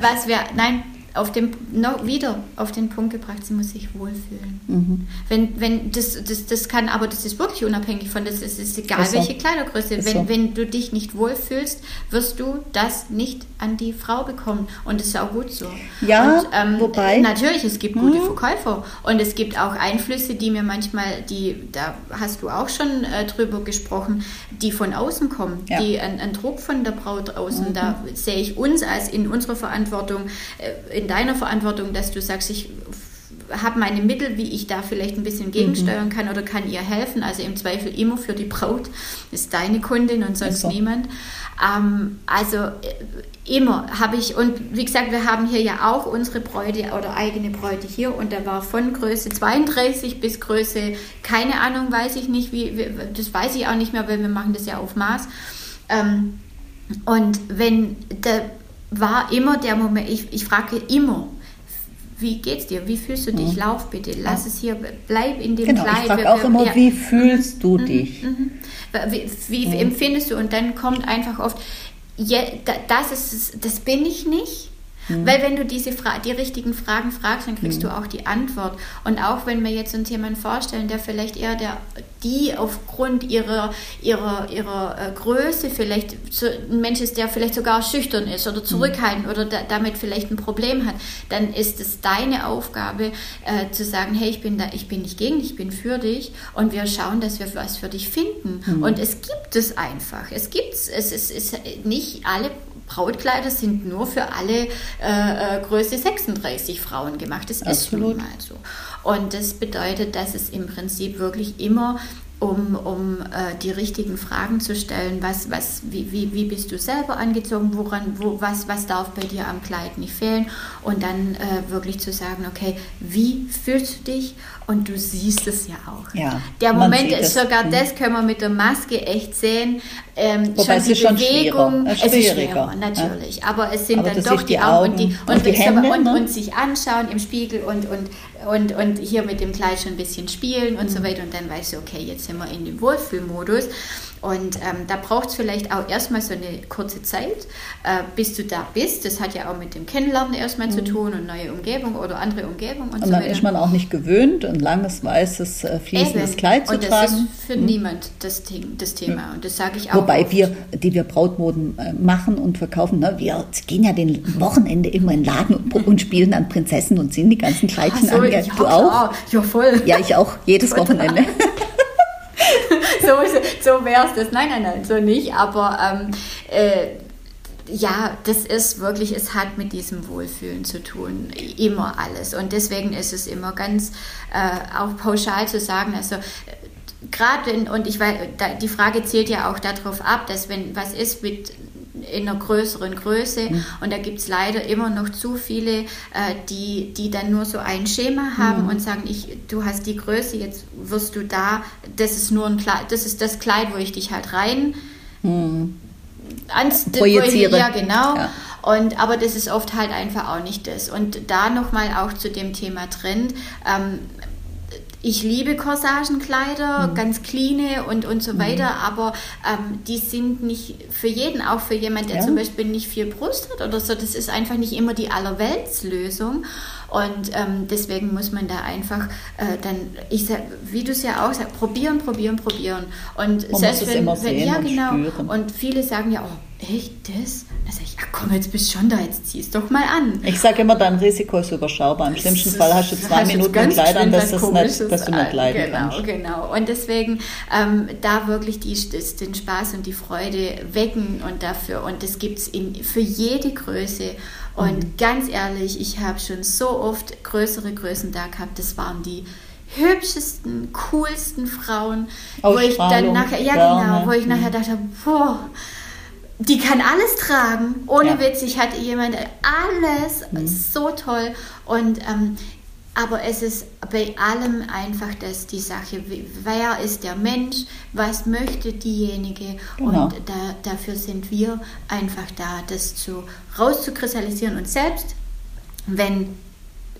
[LAUGHS] Was wir nein, auf dem, noch wieder auf den Punkt gebracht, sie muss sich wohlfühlen. Mhm. Wenn, wenn das, das, das kann, aber das ist wirklich unabhängig von, das ist, ist egal, ist welche so. Kleidergröße. Ist wenn, so. wenn du dich nicht wohlfühlst, wirst du das nicht an die Frau bekommen. Und das ist auch gut so. Ja, und, ähm, wobei. Natürlich, es gibt gute mhm. Verkäufer und es gibt auch Einflüsse, die mir manchmal, die, da hast du auch schon äh, drüber gesprochen, die von außen kommen, ja. die ein, ein Druck von der Braut außen. Mhm. Da sehe ich uns als in unserer Verantwortung, äh, in deiner Verantwortung, dass du sagst, ich habe meine Mittel, wie ich da vielleicht ein bisschen gegensteuern mhm. kann oder kann ihr helfen. Also im Zweifel immer für die Braut, ist deine Kundin und sonst so. niemand. Ähm, also äh, immer habe ich, und wie gesagt, wir haben hier ja auch unsere Bräute oder eigene Bräute hier und da war von Größe 32 bis Größe, keine Ahnung, weiß ich nicht, wie, das weiß ich auch nicht mehr, weil wir machen das ja auf Maß. Ähm, und wenn, da war immer der Moment, ich, ich frage immer, wie geht's dir? Wie fühlst du dich? Mhm. Lauf bitte, lass es hier, bleib in dem genau, Kleid. Ich frage auch immer, ja. wie fühlst du mhm, dich? Mhm. Wie, wie empfindest du? Und dann kommt einfach oft, ja, das, ist, das bin ich nicht. Mhm. Weil wenn du diese Fra die richtigen Fragen fragst, dann kriegst mhm. du auch die Antwort. Und auch wenn wir jetzt uns jemanden vorstellen, der vielleicht eher der, die aufgrund ihrer, ihrer, ihrer äh, Größe vielleicht so ein Mensch ist, der vielleicht sogar schüchtern ist oder mhm. zurückhaltend mhm. oder da, damit vielleicht ein Problem hat, dann ist es deine Aufgabe äh, zu sagen, hey, ich bin da, ich bin nicht gegen dich, ich bin für dich und wir schauen, dass wir was für dich finden. Mhm. Und es gibt es einfach. Es gibt es, es ist nicht alle Brautkleider sind nur für alle äh, äh Größe 36 Frauen gemacht. Das Absolut. ist nun mal so. Und das bedeutet, dass es im Prinzip wirklich immer um, um äh, die richtigen Fragen zu stellen. Was, was, wie, wie, wie bist du selber angezogen? Woran, wo, was, was darf bei dir am Kleid nicht fehlen? Und dann äh, wirklich zu sagen, okay, wie fühlst du dich? Und du siehst es ja auch. Ja, der Moment ist sogar, mhm. das können wir mit der Maske echt sehen. Ähm, Wobei schon die Bewegung, es ist schwerer, natürlich. Ja. Aber es sind Aber dann doch die Augen und, die, und, und, die Hände, und, ne? und, sich anschauen im Spiegel und, und, und, und hier mit dem Kleid schon ein bisschen spielen und mhm. so weiter. Und dann weißt du, okay, jetzt sind wir in dem Wohlfühlmodus. Und ähm, da braucht es vielleicht auch erstmal so eine kurze Zeit, äh, bis du da bist. Das hat ja auch mit dem Kennenlernen erstmal mhm. zu tun und neue Umgebung oder andere Umgebung und, und so dann ist man auch nicht gewöhnt, ein langes, weißes, äh, fließendes Eben. Kleid zu und tragen. Das ist für mhm. niemand das, das Thema. Mhm. Und das sage ich auch. Wobei oft. wir, die wir Brautmoden äh, machen und verkaufen, ne, wir gehen ja den Wochenende immer in den Laden und, und spielen an Prinzessin und ziehen die ganzen Kleidchen so, an. Ja, du auch? Ja, voll. Ja, ich auch, jedes Wochenende. [LAUGHS] [LAUGHS] so, so wäre es das. Nein, nein, nein, so nicht. Aber ähm, äh, ja, das ist wirklich, es hat mit diesem Wohlfühlen zu tun, immer alles. Und deswegen ist es immer ganz äh, auch pauschal zu sagen, also äh, gerade, und ich weiß, die Frage zielt ja auch darauf ab, dass wenn was ist mit in einer größeren Größe. Mhm. Und da gibt es leider immer noch zu viele, äh, die, die dann nur so ein Schema haben mhm. und sagen, ich, du hast die Größe, jetzt wirst du da, das ist nur ein Kleid, das ist das Kleid, wo ich dich halt rein mhm. ans, projiziere. ja, genau. Ja. Und, aber das ist oft halt einfach auch nicht das. Und da nochmal auch zu dem Thema Trend. Ähm, ich liebe Corsagenkleider, mhm. ganz clean und, und so mhm. weiter, aber ähm, die sind nicht für jeden, auch für jemand, der ja. zum Beispiel nicht viel Brust hat oder so, das ist einfach nicht immer die Allerweltslösung. Und ähm, deswegen muss man da einfach äh, dann, ich sag, wie du es ja auch sagst, probieren, probieren, probieren. Und man selbst wenn, wenn ja genau. Und, und viele sagen ja, oh, echt das? Da sage ich, ja komm, jetzt bist du schon da, jetzt zieh es doch mal an. Ich sage immer, dein Risiko ist überschaubar. Im schlimmsten Fall hast du zwei hast Minuten Kleid an, dass, das nicht, dass du nicht leiden genau, kannst. Genau, genau. Und deswegen ähm, da wirklich die, den Spaß und die Freude wecken und dafür. Und das gibt es für jede Größe. Und mhm. ganz ehrlich, ich habe schon so oft größere Größen da gehabt. Das waren die hübschesten, coolsten Frauen, wo ich dann nachher, ja genau, wo ich nachher dachte, boah, die kann alles tragen, ohne ja. Witz. Ich hatte jemand, alles mhm. so toll. Und ähm, aber es ist bei allem einfach das die Sache, wer ist der Mensch, was möchte diejenige genau. und da, dafür sind wir einfach da, das zu rauszukristallisieren und selbst wenn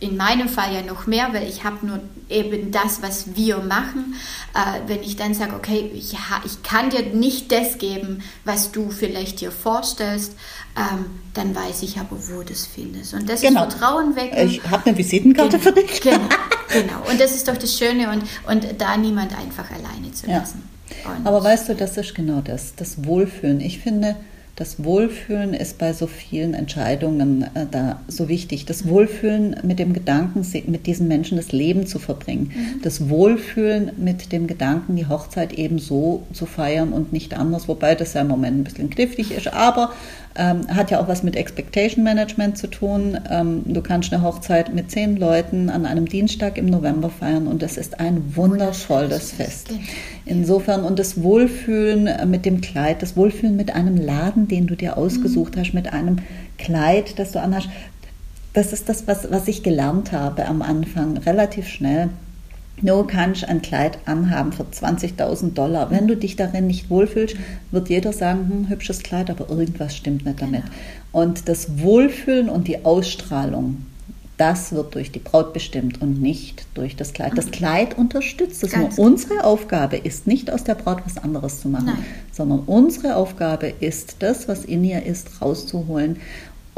in meinem Fall ja noch mehr, weil ich habe nur eben das, was wir machen. Äh, wenn ich dann sage, okay, ich, ich kann dir nicht das geben, was du vielleicht dir vorstellst, ähm, dann weiß ich aber, wo du das findest. Und das genau. ist Vertrauen wecken. Ich habe eine Visitenkarte genau. für dich. [LAUGHS] Genau, genau. Und das ist doch das Schöne und, und da niemand einfach alleine zu lassen. Ja. Aber weißt du, das ist genau das, das Wohlfühlen. Ich finde, das Wohlfühlen ist bei so vielen Entscheidungen äh, da so wichtig. Das Wohlfühlen mit dem Gedanken, mit diesen Menschen das Leben zu verbringen. Mhm. Das Wohlfühlen mit dem Gedanken, die Hochzeit eben so zu feiern und nicht anders, wobei das ja im Moment ein bisschen knifflig ist. Aber ähm, hat ja auch was mit Expectation Management zu tun. Ähm, du kannst eine Hochzeit mit zehn Leuten an einem Dienstag im November feiern und das ist ein wundervolles Fest. Insofern und das Wohlfühlen mit dem Kleid, das Wohlfühlen mit einem Laden, den du dir ausgesucht mhm. hast, mit einem Kleid, das du anhast, das ist das, was, was ich gelernt habe am Anfang, relativ schnell. Nur kannst ein Kleid anhaben für 20.000 Dollar. Wenn du dich darin nicht wohlfühlst, wird jeder sagen, hm, hübsches Kleid, aber irgendwas stimmt nicht damit. Genau. Und das Wohlfühlen und die Ausstrahlung, das wird durch die Braut bestimmt und nicht durch das Kleid. Das mhm. Kleid unterstützt es. Nur genau. unsere Aufgabe ist nicht aus der Braut was anderes zu machen, Nein. sondern unsere Aufgabe ist, das, was in ihr ist, rauszuholen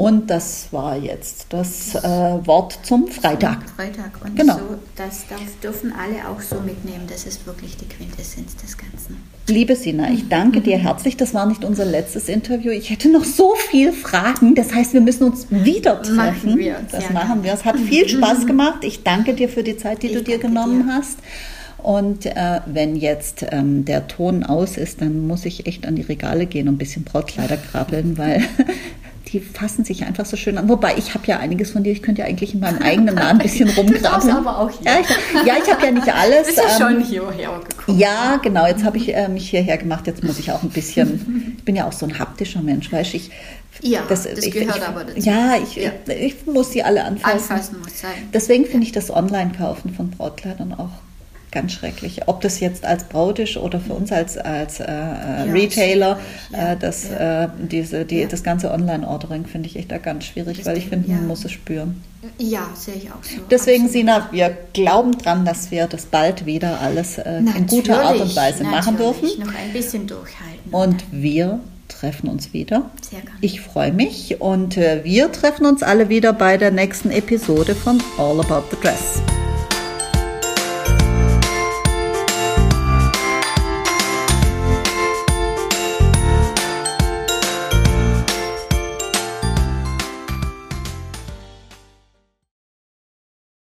und das war jetzt das äh, Wort zum Freitag. Freitag. Und genau. so, das darf, dürfen alle auch so mitnehmen. Das ist wirklich die Quintessenz des Ganzen. Liebe Sina, ich danke dir herzlich. Das war nicht unser letztes Interview. Ich hätte noch so viele Fragen. Das heißt, wir müssen uns wieder treffen. Machen wir. Das ja, machen wir. Es hat viel Spaß [LAUGHS] gemacht. Ich danke dir für die Zeit, die ich du dir genommen dir. hast. Und äh, wenn jetzt ähm, der Ton aus ist, dann muss ich echt an die Regale gehen und ein bisschen Brautkleider krabbeln, weil [LAUGHS] die fassen sich einfach so schön an. Wobei, ich habe ja einiges von dir. Ich könnte ja eigentlich in meinem [LAUGHS] eigenen Namen ein bisschen rumgraben. aber auch hier. Ja, ich, ja, ich habe ja nicht alles. Bist ja ähm, schon hierher gekommen. Ja, genau. Jetzt habe ich äh, mich hierher gemacht. Jetzt muss ich auch ein bisschen, [LAUGHS] ich bin ja auch so ein haptischer Mensch, weißt ich. Ja, das, das ich, gehört ich, aber dazu. Ja, ich, ja. ich muss sie alle anfassen. Anfassen muss sein. Deswegen finde ich das Online-Kaufen von Brautkleidern auch ganz schrecklich. Ob das jetzt als Braut ist oder für uns als, als äh, ja, Retailer, ja, äh, das, ja. äh, diese, die, das ganze Online-Ordering finde ich echt da ganz schwierig, das weil ich finde, man muss es spüren. Ja, sehe ich auch so. Deswegen, Absolut. Sina, wir glauben dran, dass wir das bald wieder alles äh, in guter Art und Weise machen dürfen. Noch ein bisschen durchhalten. Und wir treffen uns wieder. Sehr gerne. Ich freue mich und äh, wir treffen uns alle wieder bei der nächsten Episode von All About the Dress.